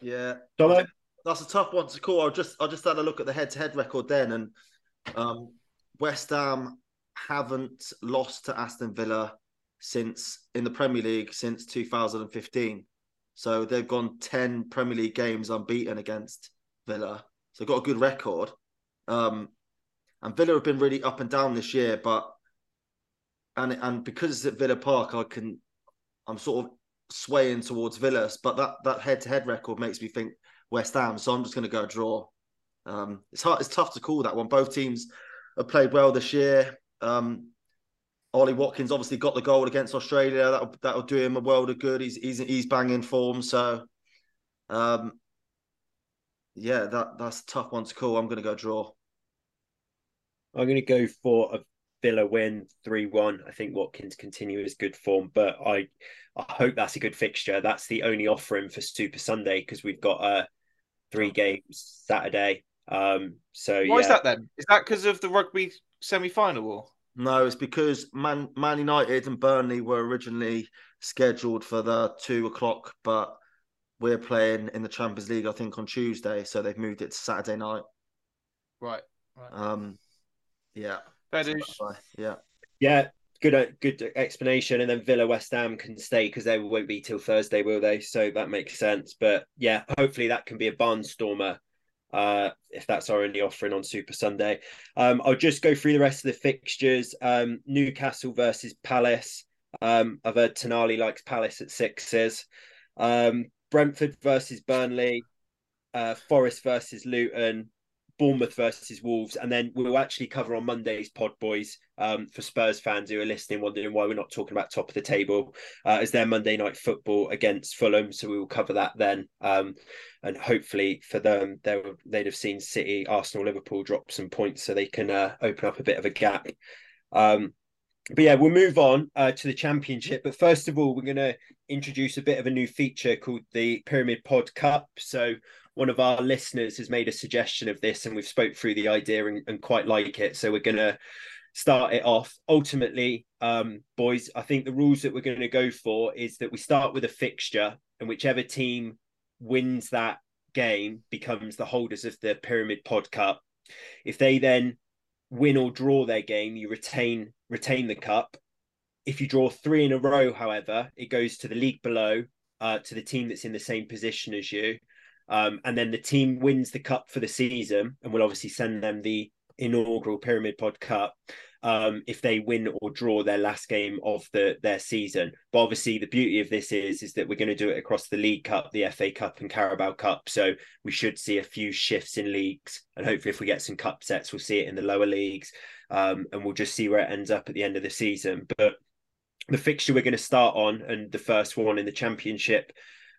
Yeah. Domo? that's a tough one to call. I just I just had a look at the head-to-head record then, and um, West Ham haven't lost to Aston Villa since in the Premier League since 2015. So they've gone 10 Premier League games unbeaten against Villa. So got a good record. Um, and Villa have been really up and down this year, but and and because it's at Villa Park, I can I'm sort of swaying towards Villas, but that that head to head record makes me think West Ham. So I'm just going to go draw. Um, it's hard. It's tough to call that one. Both teams have played well this year. Um, Ollie Watkins obviously got the goal against Australia. That'll that'll do him a world of good. He's he's he's banging form. So, um, yeah, that that's a tough one to call. I'm going to go draw. I'm going to go for a Villa win three one. I think Watkins continue his good form, but I I hope that's a good fixture. That's the only offering for Super Sunday because we've got uh three games Saturday. Um, so Why yeah. is that then? Is that because of the rugby semi final or? No, it's because Man Man United and Burnley were originally scheduled for the two o'clock, but we're playing in the Champions League, I think, on Tuesday, so they've moved it to Saturday night. Right. right. Um, yeah, Fair so that's yeah. Yeah, good uh, good explanation. And then Villa West Ham can stay because they won't be till Thursday, will they? So that makes sense. But yeah, hopefully that can be a barnstormer. Uh, if that's our only offering on Super Sunday, um, I'll just go through the rest of the fixtures. Um, Newcastle versus Palace. Um, I've heard Tonali likes Palace at sixes. Um, Brentford versus Burnley. Uh, Forest versus Luton. Bournemouth versus Wolves, and then we'll actually cover on Monday's pod, boys, um, for Spurs fans who are listening, wondering why we're not talking about top of the table, uh, as their Monday night football against Fulham. So we will cover that then, um, and hopefully for them, they they'd have seen City, Arsenal, Liverpool drop some points, so they can uh, open up a bit of a gap. Um, but yeah, we'll move on uh, to the championship. But first of all, we're going to introduce a bit of a new feature called the Pyramid Pod Cup. So one of our listeners has made a suggestion of this and we've spoke through the idea and, and quite like it. So we're going to start it off. Ultimately um, boys i think the rules that we're going to go for is that we start with a fixture and whichever team wins that game becomes the holders of the pyramid pod cup. If they then win or draw their game you retain retain the cup. If you draw three in a row however it goes to the league below uh, to the team that's in the same position as you um, and then the team wins the cup for the season, and we'll obviously send them the inaugural Pyramid Pod Cup um, if they win or draw their last game of the their season. But obviously, the beauty of this is is that we're going to do it across the League Cup, the FA Cup, and Carabao Cup. So we should see a few shifts in leagues, and hopefully, if we get some cup sets, we'll see it in the lower leagues, um, and we'll just see where it ends up at the end of the season. But the fixture we're going to start on, and the first one in the Championship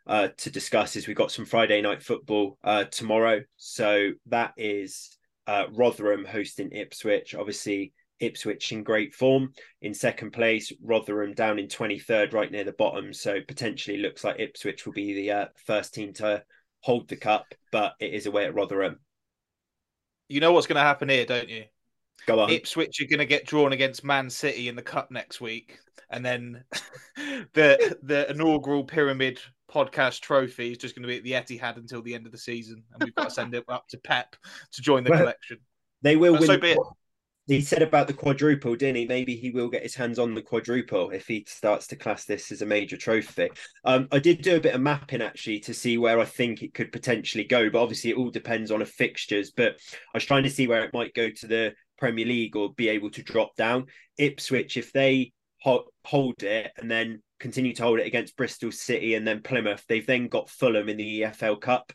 uh, to discuss is we've got some Friday night football uh, tomorrow. So that is uh, Rotherham hosting Ipswich. Obviously, Ipswich in great form in second place, Rotherham down in 23rd, right near the bottom. So potentially looks like Ipswich will be the uh, first team to hold the cup, but it is away at Rotherham. You know what's going to happen here, don't you? Go on. Ipswich are going to get drawn against Man City in the cup next week, and then the the inaugural Pyramid podcast trophy is just going to be at the Etihad until the end of the season, and we've got to send it up to Pep to join the Well, collection. They will win. so. He said about the quadruple, didn't he? Maybe he will get his hands on the quadruple if he starts to class this as a major trophy. Um, I did do a bit of mapping actually to see where I think it could potentially go, but obviously it all depends on the fixtures. But I was trying to see where it might go to the Premier League or be able to drop down. Ipswich, if they hold it and then continue to hold it against Bristol City and then Plymouth, they've then got Fulham in the EFL Cup.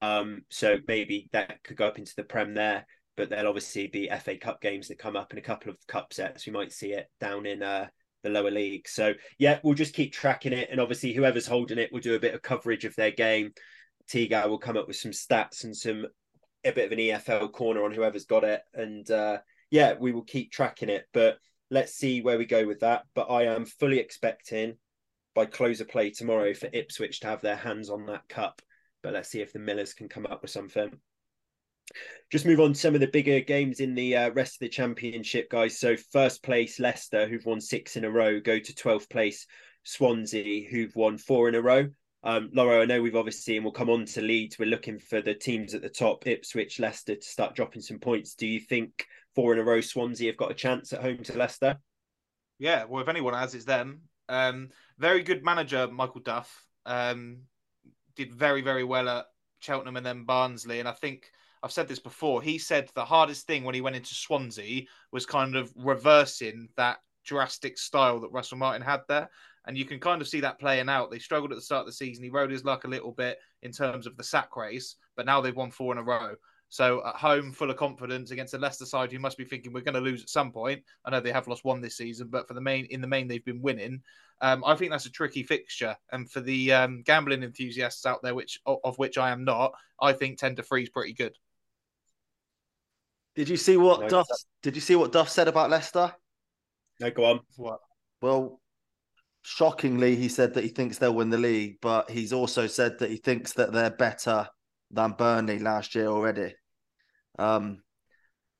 Um, so maybe that could go up into the Prem there but there'll obviously be FA Cup games that come up and a couple of cup sets. We might see it down in uh, the lower league. So yeah, we'll just keep tracking it, and obviously whoever's holding it will do a bit of coverage of their game. Tiga will come up with some stats and some a bit of an EFL corner on whoever's got it, and uh, yeah, we will keep tracking it. But let's see where we go with that. But I am fully expecting by close of play tomorrow for Ipswich to have their hands on that cup. But let's see if the Millers can come up with something just move on to some of the bigger games in the uh, rest of the championship, guys. So first place Leicester, who've won six in a row, go to 12th place Swansea, who've won four in a row. Um, Lawro, I know we've obviously, and we'll come on to Leeds. We're looking for the teams at the top, Ipswich, Leicester, to start dropping some points. Do you think four in a row Swansea have got a chance at home to Leicester? Yeah, well, if anyone has, it's them. Um, very good manager, Michael Duff. Um, did very, very well at Cheltenham and then Barnsley. And I think I've said this before. He said the hardest thing when he went into Swansea was kind of reversing that drastic style that Russell Martin had there. And you can kind of see that playing out. They struggled at the start of the season. He rode his luck a little bit in terms of the sack race, but now they've won four in a row. So at home, full of confidence against a Leicester side who must be thinking we're going to lose at some point. I know they have lost one this season, but for the main in the main they've been winning. Um, I think that's a tricky fixture, and for the um, gambling enthusiasts out there, which of which I am not, I think ten to three is pretty good. Did you see what No, Duff? it's- Did you see what Duff said about Leicester? No, go on. What? Well, shockingly, he said that he thinks they'll win the league, but he's also said that he thinks that they're better than Burnley last year already. Um,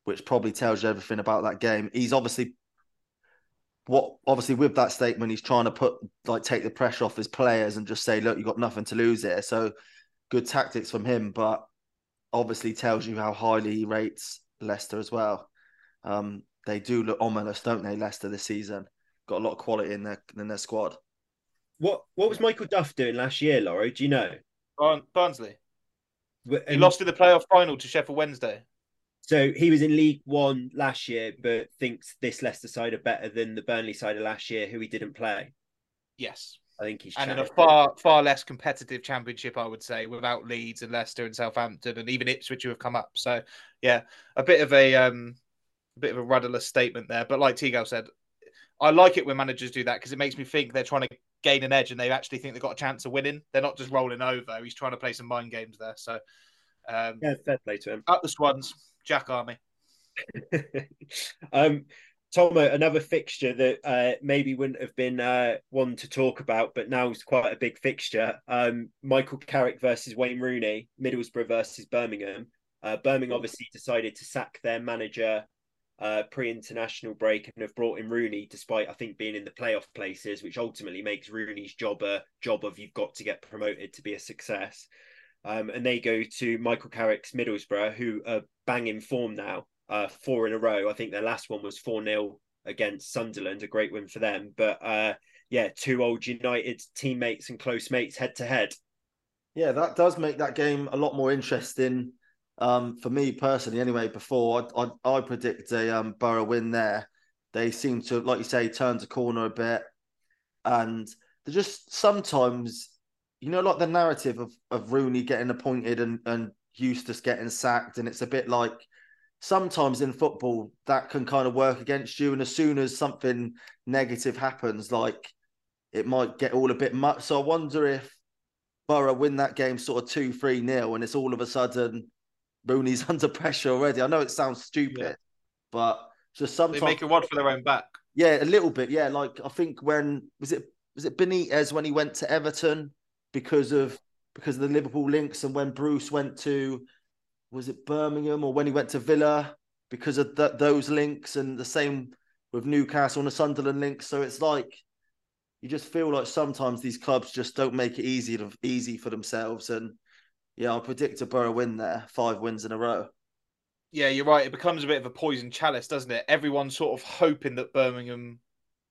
which probably tells you everything about that game. He's obviously what obviously with that statement, he's trying to put like take the pressure off his players and just say, look, you've got nothing to lose here. So good tactics from him, but obviously tells you how highly he rates Leicester as well. Um, they do look ominous, don't they, Leicester this season? Got a lot of quality in their in their squad. What what was Michael Duff doing last year, Lawro? Do you know? Barn- Barnsley. Wh- He lost in the playoff final to Sheffield Wednesday. So he was in League One last year, but thinks this Leicester side are better than the Burnley side of last year, who he didn't play. Yes. I think he's and in a far far less competitive championship, I would say, without Leeds and Leicester and Southampton and even Ipswich who have come up. So yeah, a bit of a um, a bit of a rudderless statement there. But like Tigo said, I like it when managers do that because it makes me think they're trying to gain an edge and they actually think they've got a chance of winning. They're not just rolling over. He's trying to play some mind games there. So um, yeah, fair play to him. up the Swans, Jack Army. um, Tomo, another fixture that uh, maybe wouldn't have been uh, one to talk about, but now is quite a big fixture. Um, Michael Carrick versus Wayne Rooney, Middlesbrough versus Birmingham. Uh, Birmingham obviously decided to sack their manager uh, pre-international break and have brought in Rooney, despite I think being in the playoff places, which ultimately makes Rooney's job a job of you've got to get promoted to be a success. Um, and they go to Michael Carrick's Middlesbrough, who are banging form now uh, four in a row. I think their last one was 4 0 against Sunderland, a great win for them. But uh, yeah, two old United teammates and close mates head to head. Yeah, that does make that game a lot more interesting um, for me personally. Anyway, before I, I, I predict a um, Borough win there. They seem to, like you say, turn the corner a bit, and they're just sometimes, you know, like the narrative of of Rooney getting appointed and and Eustace getting sacked, and it's a bit like sometimes in football that can kind of work against you, and as soon as something negative happens, like it might get all a bit much. So I wonder if Borough win that game sort of 2 3 nil, and it's all of a sudden Rooney's under pressure already. I know it sounds stupid, Yeah. but just sometimes They make a rod for their own back. yeah, a little bit. Yeah, like I think when was it was it Benitez when he went to Everton because of because of the Liverpool links, and when Bruce went to was it Birmingham or when he went to Villa because of th- those links, and the same with Newcastle and the Sunderland links. So it's like you just feel like sometimes these clubs just don't make it easy to, easy for themselves. And yeah, I predict a Borough win there, five wins in a row. Yeah, you're right. It becomes a bit of a poison chalice, doesn't it? Everyone's sort of hoping that Birmingham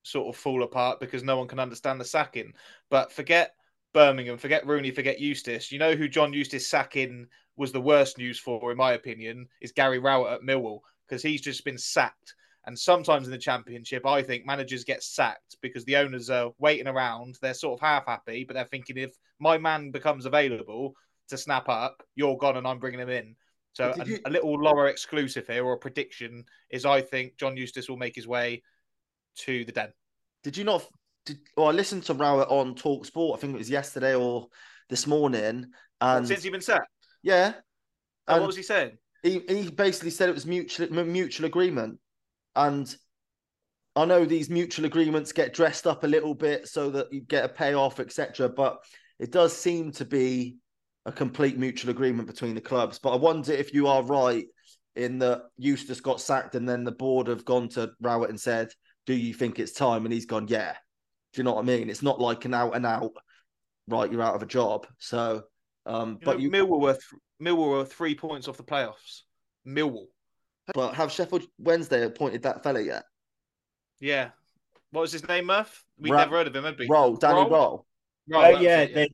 sort of fall apart because no one can understand the sacking. But forget Birmingham, forget Rooney, forget Eustace. You know who John Eustace sacking was the worst news for, in my opinion, is Gary Rowett at Millwall because he's just been sacked. And sometimes in the championship, I think managers get sacked because the owners are waiting around. They're sort of half happy, but they're thinking if my man becomes available to snap up, you're gone and I'm bringing him in. So a, you- a little Lawro exclusive here or a prediction is I think John Eustace will make his way to the den. Did you not? Did, well, I listened to Rowett on Talk Sport. I think it was yesterday or this morning, and Since you've been sacked, yeah, Oh, and what was he saying? he he basically said it was mutual mutual agreement, and I know these mutual agreements get dressed up a little bit so that you get a payoff, etc. But it does seem to be a complete mutual agreement between the clubs. But I wonder if you are right in that Eustace got sacked and then the board have gone to Rowett and said, "Do you think it's time?" And he's gone, "Yeah." Do you know what I mean? It's not like an out and out, right? You're out of a job. So, um, You but know, you Millwall were th- Millwall were three points off the playoffs. Millwall, but have Sheffield Wednesday appointed that fella yet? yeah. What was his name, Murph? We Ra- never heard of him, had we? Röhl, Danny Röhl? Röhl. Röhl, Oh yeah, it, yeah.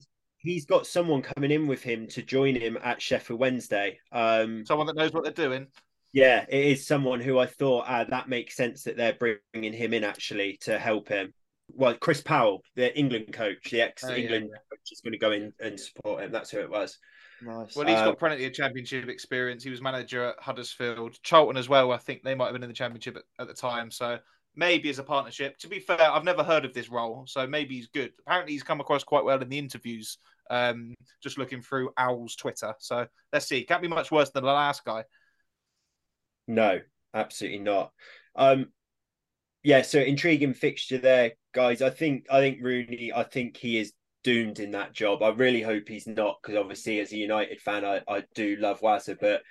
There's- he's got someone coming in with him to join him at Sheffield Wednesday. Um, Someone that knows what they're doing. yeah, it is someone who I thought uh, that makes sense that they're bringing him in actually to help him. well, Chris Powell, the England coach, the ex Oh, yeah, England yeah. coach, is going to go in and support him. That's who it was. Nice. Well, he's got plenty of championship experience. He was manager at Huddersfield, Charlton as well. I think they might have been in the championship at, at the time. So maybe as a partnership. To be fair, I've never heard of this Röhl, so maybe he's good. Apparently, he's come across quite well in the interviews. Um, just looking through Owl's Twitter. So let's see. Can't be much worse than the last guy. No, absolutely not. Um, yeah, so intriguing fixture there, guys. I think I think Rooney. I think he is doomed in that job. I really hope he's not, because obviously, as a United fan, I, I do love Wazza, but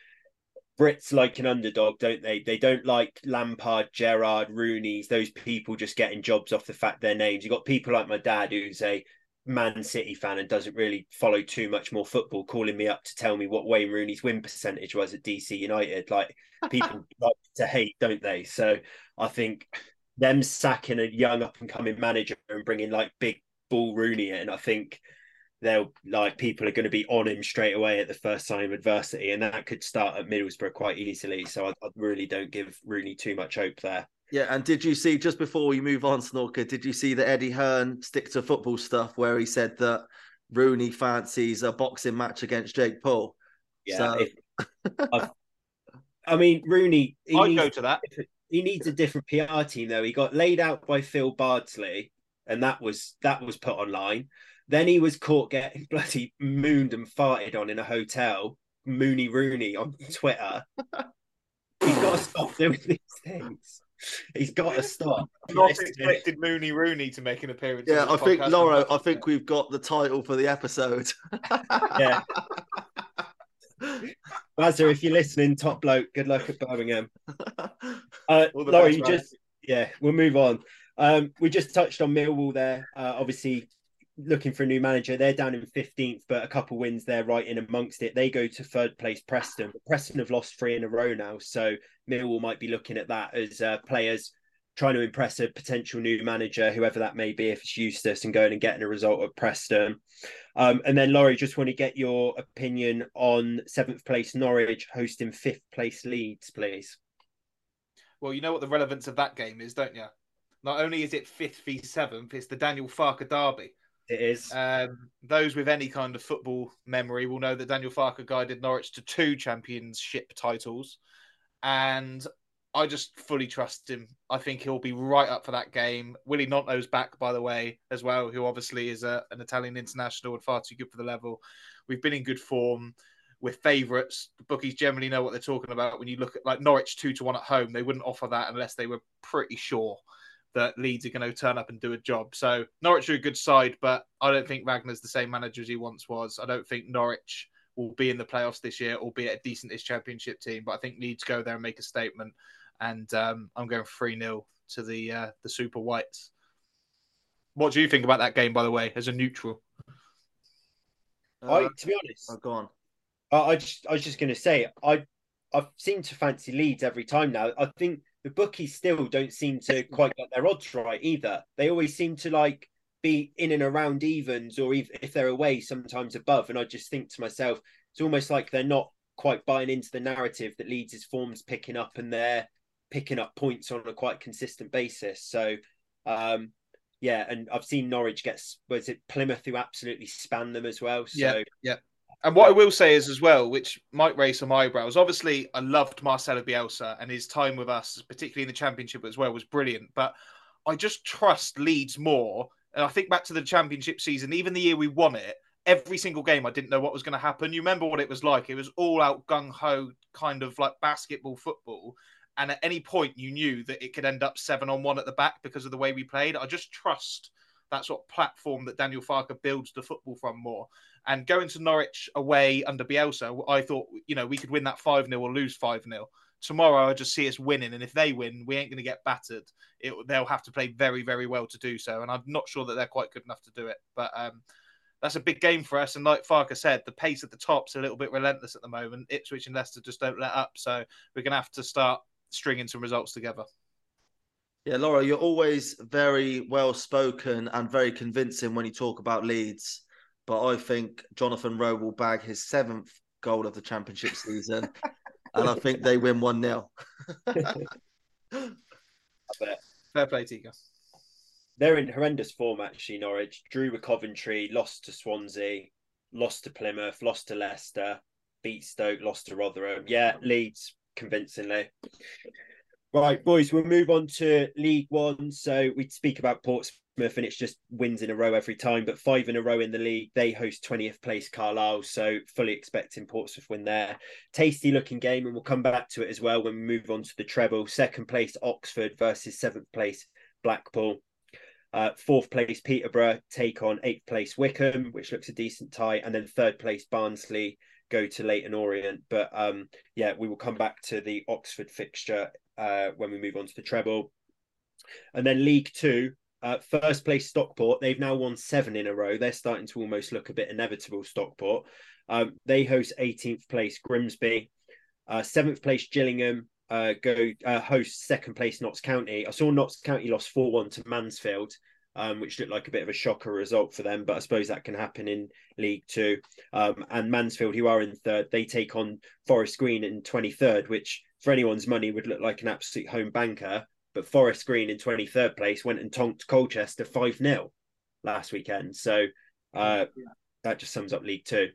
Brits like an underdog, don't they? They don't like Lampard, Gerrard, Rooney's. Those people just getting jobs off the fact their names. You've got people like my dad, who's a Man City fan and doesn't really follow too much more football, calling me up to tell me what Wayne Rooney's win percentage was at DC United. Like people like to hate, don't they? So I think them sacking a young up and coming manager and bringing like big ball Rooney in, I think they'll like people are going to be on him straight away at the first sign of adversity, and that could start at Middlesbrough quite easily. So I, I really don't give Rooney too much hope there. Yeah, and did you see just before we move on, Snorker? Did you see the Eddie Hearn stick to football stuff where he said that Rooney fancies a boxing match against Jake Paul? Yeah, So- if- I've- mean Rooney. He I'd needs, go to that. he needs a different PR team though. He got laid out by Phil Bardsley, and that was that was put online. Then he was caught getting bloody mooned and farted on in a hotel. Mooney Rooney on Twitter. He's got to stop doing these things. He's got to stop. Not expected Mooney Rooney to make an appearance. Yeah, I think podcast. Lawro, I think we've got the title for the episode. Yeah. Mazza, if you're listening, top bloke, good luck at Birmingham. Uh, All the Laurie, best, you man. just yeah, we'll move on. Um, we just touched on Millwall there. Uh, obviously, looking for a new manager. They're down in fifteenth, but a couple wins there, right in amongst it. They go to third place, Preston. Preston have lost three in a row now, so Millwall might be looking at that as uh, players trying to impress a potential new manager, whoever that may be, if it's Eustace, and going and getting a result at Preston. Um, and then Laurie, just want to get your opinion on seventh place Norwich hosting fifth place Leeds, please. Well, you know what the relevance of that game is, don't you? Not only is it fifth v seventh, it's the Daniel Farke derby. It is. Um, those with any kind of football memory will know that Daniel Farke guided Norwich to two championship titles, and I just fully trust him. I think he'll be right up for that game. Willie Gnonto's back, by the way, as well, who obviously is a, an Italian international and far too good for the level. We've been in good form. We're favourites. The bookies generally know what they're talking about. When you look at like Norwich two to one at home, they wouldn't offer that unless they were pretty sure that Leeds are going to turn up and do a job. So Norwich are a good side, but I don't think Wagner's the same manager as he once was. I don't think Norwich will be in the playoffs this year, albeit a decentish championship team. But I think Leeds go there and make a statement. And um, I'm going three 0 to the uh, the Super Whites. What do you think about that game, by the way, as a neutral? I, Uh, to be honest, oh, go on. I, I just I was just going to say I I seem to fancy Leeds every time now. I think the bookies still don't seem to quite get their odds right either. They always seem to like be in and around evens, or if, if they're away, sometimes above. And I just think to myself, it's almost like they're not quite buying into the narrative that Leeds' form's picking up and they're picking up points on a quite consistent basis. So. um yeah, and I've seen Norwich get was it Plymouth who absolutely spanned them as well. So Yeah, And what I will say is as well, which might raise some eyebrows. Obviously, I loved Marcelo Bielsa and his time with us, particularly in the championship as well, was brilliant. But I just trust Leeds more. And I think back to the championship season, even the year we won it, every single game I didn't know what was going to happen. You remember what it was like? It was all out gung ho, kind of like basketball football. And at any point, you knew that it could end up seven on one at the back because of the way we played. I just trust that sort of platform that Daniel Farke builds the football from more. And going to Norwich away under Bielsa, I thought, you know, we could win that 5 0 or lose 5 0. Tomorrow, I just see us winning. And if they win, we ain't going to get battered. It, they'll have to play very, very well to do so. And I'm not sure that they're quite good enough to do it. But um, that's a big game for us. And like Farke said, the pace at the top's a little bit relentless at the moment. Ipswich and Leicester just don't let up. So we're going to have to start stringing some results together. Yeah, Lawro, you're always very well spoken and very convincing when you talk about Leeds. But I think Jonathan Rowe will bag his seventh goal of the championship season. and I think they win 1 0. Fair play, Tika. they're in horrendous form actually. Norwich drew with Coventry, lost to Swansea, lost to Plymouth, lost to Leicester, beat Stoke, lost to Rotherham. Yeah, Leeds convincingly. Right, boys, we'll move on to League One. So we speak about Portsmouth and it's just wins in a row every time, but five in a row in the league. They host 20th place Carlisle, so fully expecting Portsmouth win there. Tasty looking game, and we'll come back to it as well when we move on to the treble. Second place Oxford versus seventh place Blackpool. Uh, fourth place Peterborough take on eighth place Wycombe, which looks a decent tie, and then third place Barnsley go to Leyton Orient. But um, yeah, we will come back to the Oxford fixture uh, when we move on to the treble. And then League Two, uh, first place Stockport. They've now won seven in a row. They're starting to almost look a bit inevitable. Stockport. Um, they host 18th place Grimsby. Uh, seventh place Gillingham uh, go uh, host second place Notts County. I saw Notts County lost 4 1 to Mansfield, um, which looked like a bit of a shocker result for them, but I suppose that can happen in League Two. Um, and Mansfield, who are in third, they take on Forest Green in 23rd, which for anyone's money would look like an absolute home banker. But Forest Green in 23rd place went and tonked Colchester 5 0 last weekend. So uh, that just sums up League Two.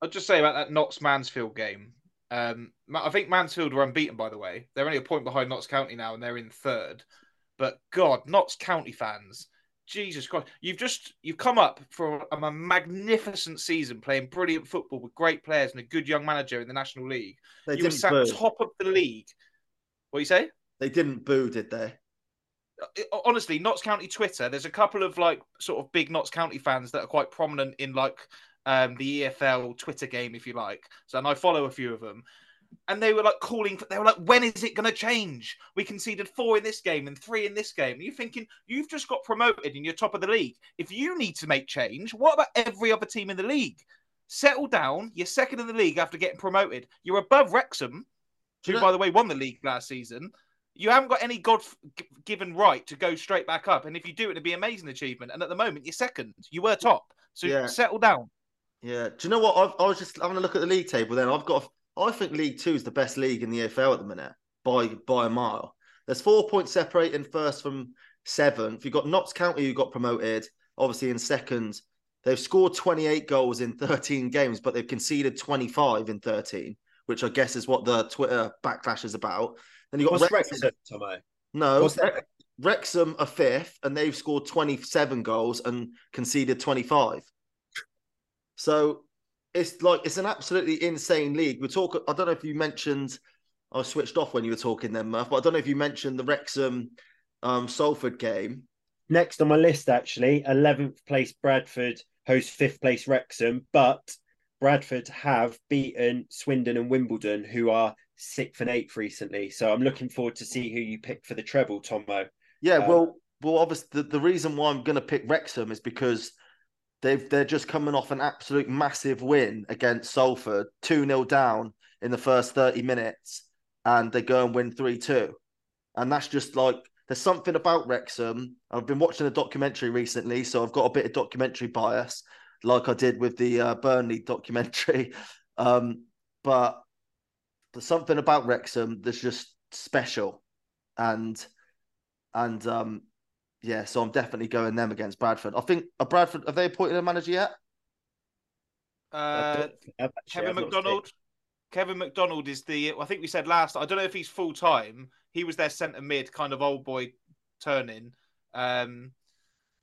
I'll just say about that Notts Mansfield game. Um, I think Mansfield were unbeaten, by the way. They're only a point behind Notts County now, and they're in third. But God, Notts County fans, Jesus Christ, you've just you've come up for a, magnificent season, playing brilliant football with great players and a good young manager in the National League. They you were sat boo. top of the league. What do you say? They didn't boo, did they? Uh, honestly, Notts County Twitter, there's a couple of like sort of big Notts County fans that are quite prominent in like um, the EFL Twitter game, if you like. So, and I follow a few of them. And they were like calling, for, they were like, when is it going to change? We conceded four in this game and three in this game. And you're thinking, you've just got promoted and you're top of the league. If you need to make change, what about every other team in the league? Settle down. You're second in the league after getting promoted. You're above Wrexham, who, you know- by the way, won the league last season. You haven't got any God given right to go straight back up. And if you do, it'd be an amazing achievement. And at the moment, you're second. You were top. So Yeah. settle down. Yeah. Do you know what? I've, I was just having a look at the league table. Then I've got. I think League Two is the best league in the EFL at the minute by by a mile. There's four points separating first from seventh. You've got Notts County who got promoted, obviously in second. They've scored 28 goals in 13 games, but they've conceded 25 in 13, which I guess is what the Twitter backlash is about. Then you got What's Wrexham. Wrexham, No, Wrexham are fifth, and they've scored 27 goals and conceded 25. So it's like it's an absolutely insane league. We talk. I don't know if you mentioned. I switched off when you were talking then, Murph. But I don't know if you mentioned the Wrexham um, Salford game. Next on my list, actually, 11th place Bradford host fifth place Wrexham, but Bradford have beaten Swindon and Wimbledon, who are sixth and eighth recently. So I'm looking forward to see who you pick for the treble, Tomo. Yeah, Um, well, well, obviously the, the reason why I'm going to pick Wrexham is because they've they're just coming off an absolute massive win against Salford, two 0 down in the first thirty minutes, and they go and win three two, and that's just like there's something about Wrexham. I've been watching a documentary recently, so I've got a bit of documentary bias, like I did with the uh, Burnley documentary, um, but there's something about Wrexham that's just special, and and um, yeah, so I'm definitely going them against Bradford. I think uh, Bradford have they appointed a manager yet? Uh, Kevin I've not McDonald. Kevin McDonald is the. I think we said last. I don't know if he's full time. He was their centre mid, kind of old boy turning. Um,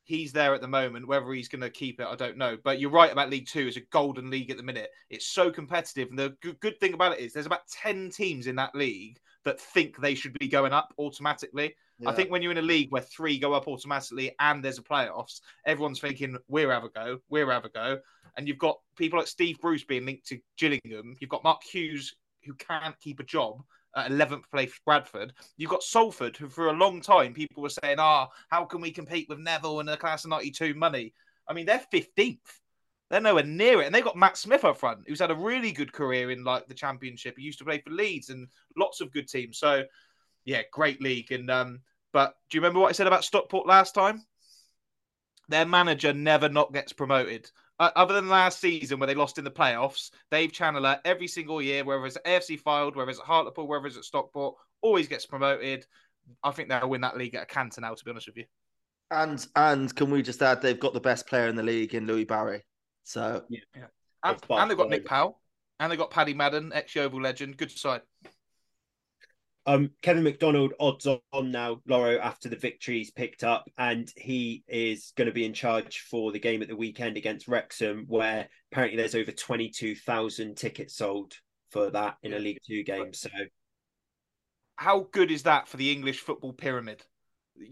he's there at the moment. Whether he's going to keep it, I don't know. But you're right about League Two. It's a golden league at the minute. It's so competitive, and the good, good thing about it is there's about ten teams in that league that think they should be going up automatically. I think when you're in a league where three go up automatically and there's a playoffs, everyone's thinking we're have a go, we're have a go, and you've got people like Steve Bruce being linked to Gillingham. You've got Mark Hughes who can't keep a job at 11th place Bradford. You've got Salford who for a long time people were saying, "Ah, how can we compete with Neville and the class of '92 money?" I mean, they're 15th. They're nowhere near it, and they've got Matt Smith up front, who's had a really good career in like the Championship. He used to play for Leeds and lots of good teams. So, yeah, great league. And um, but do you remember what I said about Stockport last time? Their manager never not gets promoted. Uh, other than last season where they lost in the playoffs, Dave Challinor every single year, whether it's at AFC Fylde, whether it's at Hartlepool, whether it's at Stockport, always gets promoted. I think they'll win that league at a canter now, to be honest with you. And and can we just add they've got the best player in the league in Louie Barry. So yeah, yeah. And, and they've got Nick Powell, and they've got Paddy Madden, ex Yeovil legend. Good side. Um, Kevin McDonald odds on now, Lawro, after the victories picked up, and he is going to be in charge for the game at the weekend against Wrexham, where apparently there's over 22,000 tickets sold for that in a League Two game. So, how good is that for the English football pyramid?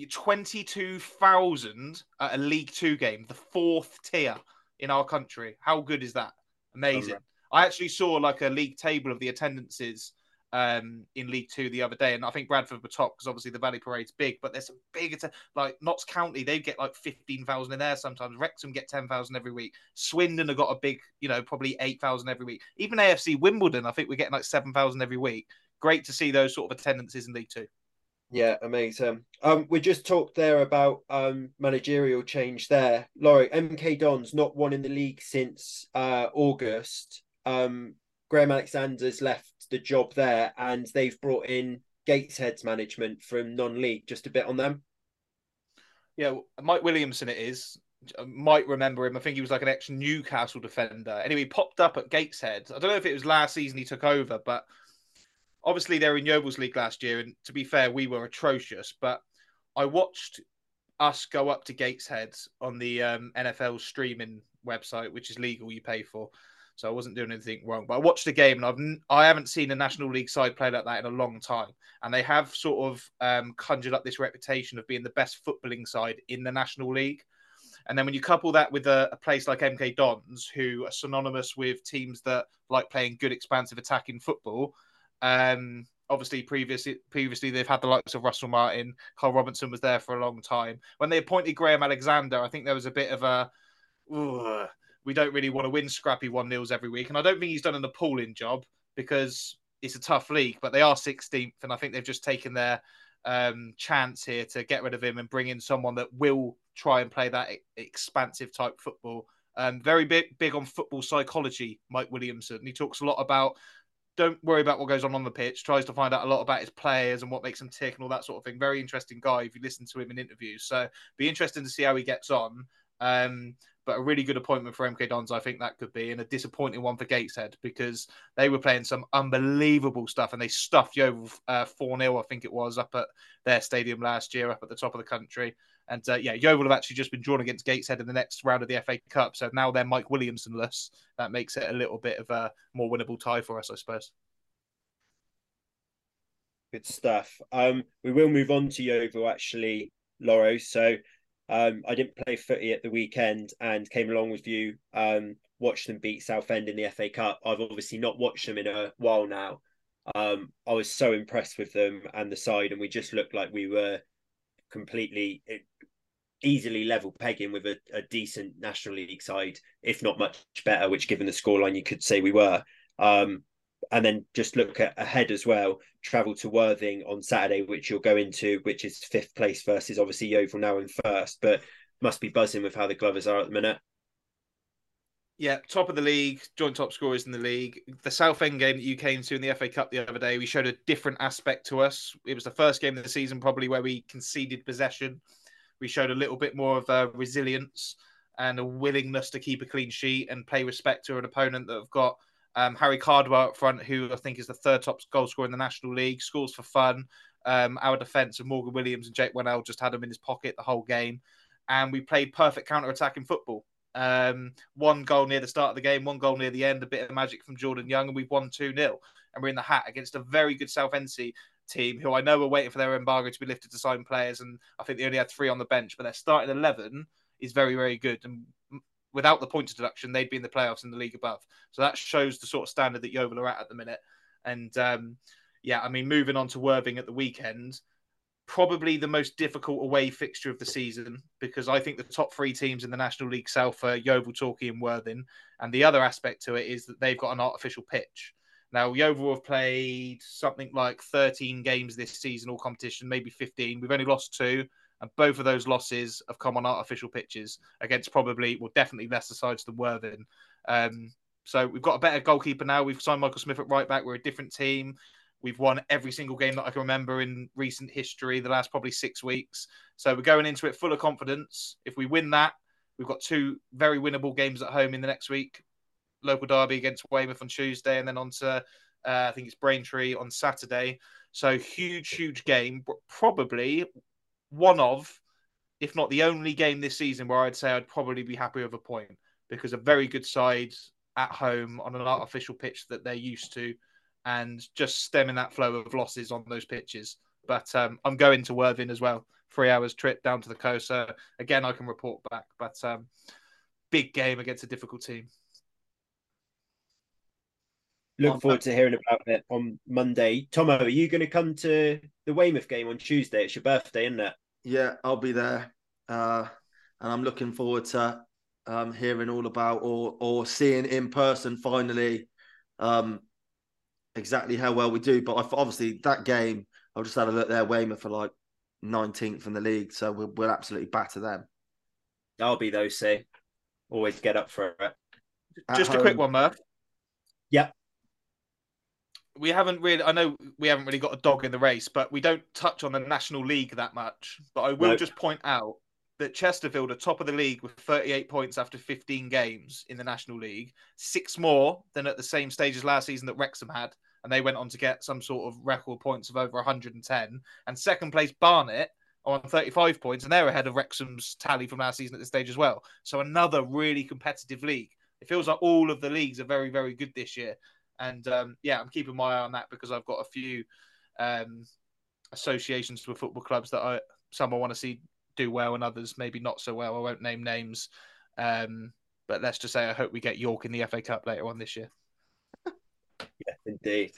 22,000 at a League Two game, the fourth tier in our country. How good is that? Amazing. I actually saw like a league table of the attendances um, in League Two the other day, and I think Bradford were top because obviously the Valley Parade's big, but there's some big like Notts County, they get like fifteen thousand in there sometimes. Wrexham get ten thousand every week. Swindon have got a big, you know, probably eight thousand every week. Even AFC Wimbledon, I think we're getting like seven thousand every week. Great to see those sort of attendances in League Two. Yeah, amazing. Um, we just talked there about um managerial change there. Laurie, MK Dons not won in the league since uh August. Um, Graham Alexander's left the job there, and they've brought in Gateshead's management from non-league. Just a bit on them. Yeah, Mike Williamson. It is. I might remember him. I think he was like an ex Newcastle defender. Anyway, he popped up at Gateshead. I don't know if it was last season he took over, but obviously they're in Yeovil's League last year. And to be fair, we were atrocious. But I watched us go up to Gateshead on the um, NFL streaming website, which is legal, you pay for so I wasn't doing anything wrong. But I watched the game, and I've I haven't seen a National League side play like that in a long time. And they have sort of um, conjured up this reputation of being the best footballing side in the National League. And then when you couple that with a, a, place like MK Dons, who are synonymous with teams that like playing good, expansive attacking football, um, obviously previously previously they've had the likes of Russell Martin, Carl Robinson was there for a long time. When they appointed Graham Alexander, I think there was a bit of a we don't really want to win scrappy one nils every week. And I don't think he's done an appalling job because it's a tough league, but they are 16th, and I think they've just taken their um, chance here to get rid of him and bring in someone that will try and play that expansive type football. Um, very big, big on football psychology, Mike Williamson. He talks a lot about don't worry about what goes on on the pitch. Tries to find out a lot about his players and what makes them tick and all that sort of thing. Very interesting guy if you listen to him in interviews. So be interesting to see how he gets on. Um, but a really good appointment for MK Dons, I think that could be, and a disappointing one for Gateshead because they were playing some unbelievable stuff and they stuffed Yeovil uh, 4 0, I think it was, up at their stadium last year, up at the top of the country. And uh, yeah, Yeovil have actually just been drawn against Gateshead in the next round of the FA Cup. So now they're Mike Williamsonless. That makes it a little bit of a more winnable tie for us, I suppose. Good stuff. Um, we will move on to Yeovil actually, Lawro. So um, I didn't play footy at the weekend and came along with you. Um, watched them beat Southend in the FA Cup. I've obviously not watched them in a while now. Um, I was so impressed with them and the side, and we just looked like we were completely eh, easily level pegging with a, a decent National League side, if not much better. Which, given the scoreline, you could say we were. Um, and then just look at ahead as well. Travel to Worthing on Saturday, which you'll go into, which is fifth place versus obviously Yeovil now in first, but must be buzzing with how the Glovers are at the minute. Yeah, top of the league, joint top scorers in the league. The Southend game that you came to in the FA Cup the other day, we showed a different aspect to us. It was the first game of the season, probably where we conceded possession. We showed a little bit more of a resilience and a willingness to keep a clean sheet and pay respect to an opponent that have got um, Harry Cardwell up front, who I think is the third top goal scorer in the National League, scores for fun. Um, our defence of Morgan Williams and Jake Wennell just had him in his pocket the whole game. And we played perfect counter attacking football. Um, one goal near the start of the game, one goal near the end, a bit of magic from Jordan Young, and we've won 2 0. And we're in the hat against a very good South Southend team who I know are waiting for their embargo to be lifted to sign players. And I think they only had three on the bench, but their starting 11 is very, very good. And without the points deduction, they'd be in the playoffs in the league above. So that shows the sort of standard that Yeovil are at at the minute. And um, yeah, I mean, moving on to Worthing at the weekend, probably the most difficult away fixture of the season because I think the top three teams in the National League South are Yeovil, Torquay, and Worthing. And the other aspect to it is that they've got an artificial pitch. Now, Yeovil have played something like 13 games this season, all competition, maybe 15. We've only lost two and both of those losses have come on artificial pitches against probably, well, definitely lesser sides than Worthing. Um, so we've got a better goalkeeper now. We've signed Michael Smith at right back. We're a different team. We've won every single game that I can remember in recent history, the last probably six weeks. So we're going into it full of confidence. If we win that, we've got two very winnable games at home in the next week. Local derby against Weymouth on Tuesday, and then on to uh, I think it's Braintree on Saturday. So huge, huge game. Probably one of, if not the only game this season where I'd say I'd probably be happy with a point because a very good side at home on an artificial pitch that they're used to and just stemming that flow of losses on those pitches. But um, I'm going to Worthing as well. Three hours trip down to the coast. So again, I can report back. But um, big game against a difficult team. Look forward to hearing about it on Monday. Tomo, are you going to come to the Weymouth game on Tuesday? It's your birthday, isn't it? Yeah, I'll be there, uh, and I'm looking forward to um, hearing all about or or seeing in person finally um, exactly how well we do. But obviously that game, I'll just have a look there. Weymouth for like 19th in the league, so we'll, we'll absolutely batter them. I'll be those say. Always get up for it. At just home. a quick one, Murph. Yeah. We haven't really. I know we haven't really got a dog in the race, but we don't touch on the National League that much. But I will nope. just point out that Chesterfield are top of the league with 38 points after 15 games in the National League, six more than at the same stage as last season that Wrexham had, and they went on to get some sort of record points of over 110. And second place Barnet on 35 points, and they're ahead of Wrexham's tally from last season at this stage as well. So another really competitive league. It feels like all of the leagues are very, very good this year. And um, yeah, I'm keeping my eye on that because I've got a few um, associations with football clubs that I some I want to see do well and others maybe not so well. I won't name names. Um, but let's just say I hope we get York in the FA Cup later on this year. yeah, indeed.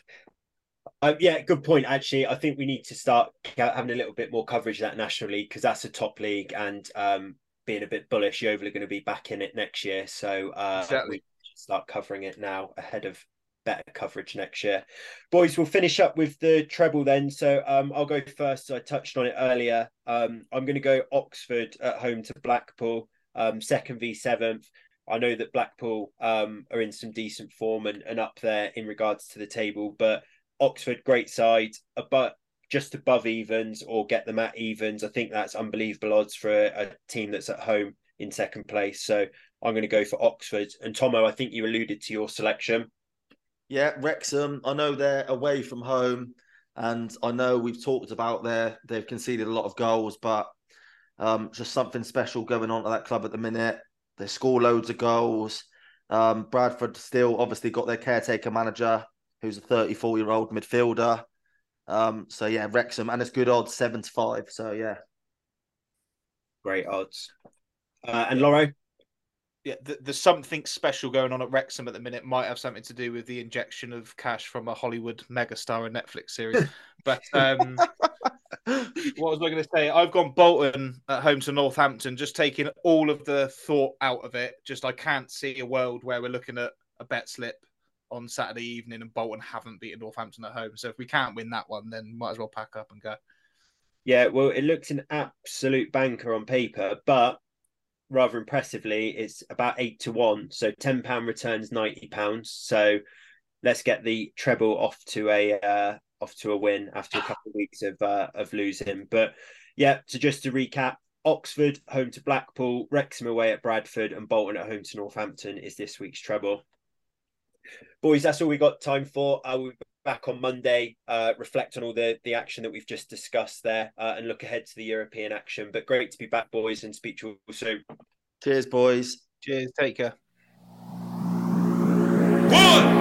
Uh, yeah, good point. Actually, I think we need to start having a little bit more coverage of that National League because that's a top league, and um, being a bit bullish, Yeovil are overly going to be back in it next year. So uh, exactly. we start covering it now ahead of better coverage next year. Boys, we'll finish up with the treble then. So um, I'll go first. I touched on it earlier. Um, I'm going to go Oxford at home to Blackpool, um, second v seventh. I know that Blackpool um, are in some decent form and, and up there in regards to the table, but Oxford, great side, but just above evens or get them at evens. I think that's unbelievable odds for a, a team that's at home in second place. So I'm going to go for Oxford. And Tomo, I think you alluded to your selection. Yeah, Wrexham. I know they're away from home, and I know we've talked about their they've conceded a lot of goals, but um, just something special going on at that club at the minute. They score loads of goals. Um, Bradford still obviously got their caretaker manager, who's a 34 year old midfielder. Um, so yeah, Wrexham, and it's good odds, seven to five. So yeah, great odds. Uh, and Lawro, yeah, there's something special going on at Wrexham at the minute. Might have something to do with the injection of cash from a Hollywood megastar and Netflix series. But um, what was I going to say? I've gone Bolton at home to Northampton, just taking all of the thought out of it. Just I can't see a world where we're looking at a bet slip on Saturday evening and Bolton haven't beaten Northampton at home. So if we can't win that one, then might as well pack up and go. Yeah, well, it looks an absolute banker on paper, but rather impressively, it's about eight to one. So ten pound returns ninety pounds. So let's get the treble off to a uh, off to a win after a couple of weeks of uh, of losing. But yeah, so just to recap, Oxford home to Blackpool, Wrexham away at Bradford, and Bolton at home to Northampton is this week's treble. Boys, that's all we got time for. I will back on Monday, uh, reflect on all the the action that we've just discussed there, uh, and look ahead to the European action. But great to be back, boys, and speak to you all soon. Cheers, boys. Cheers. Take care. One.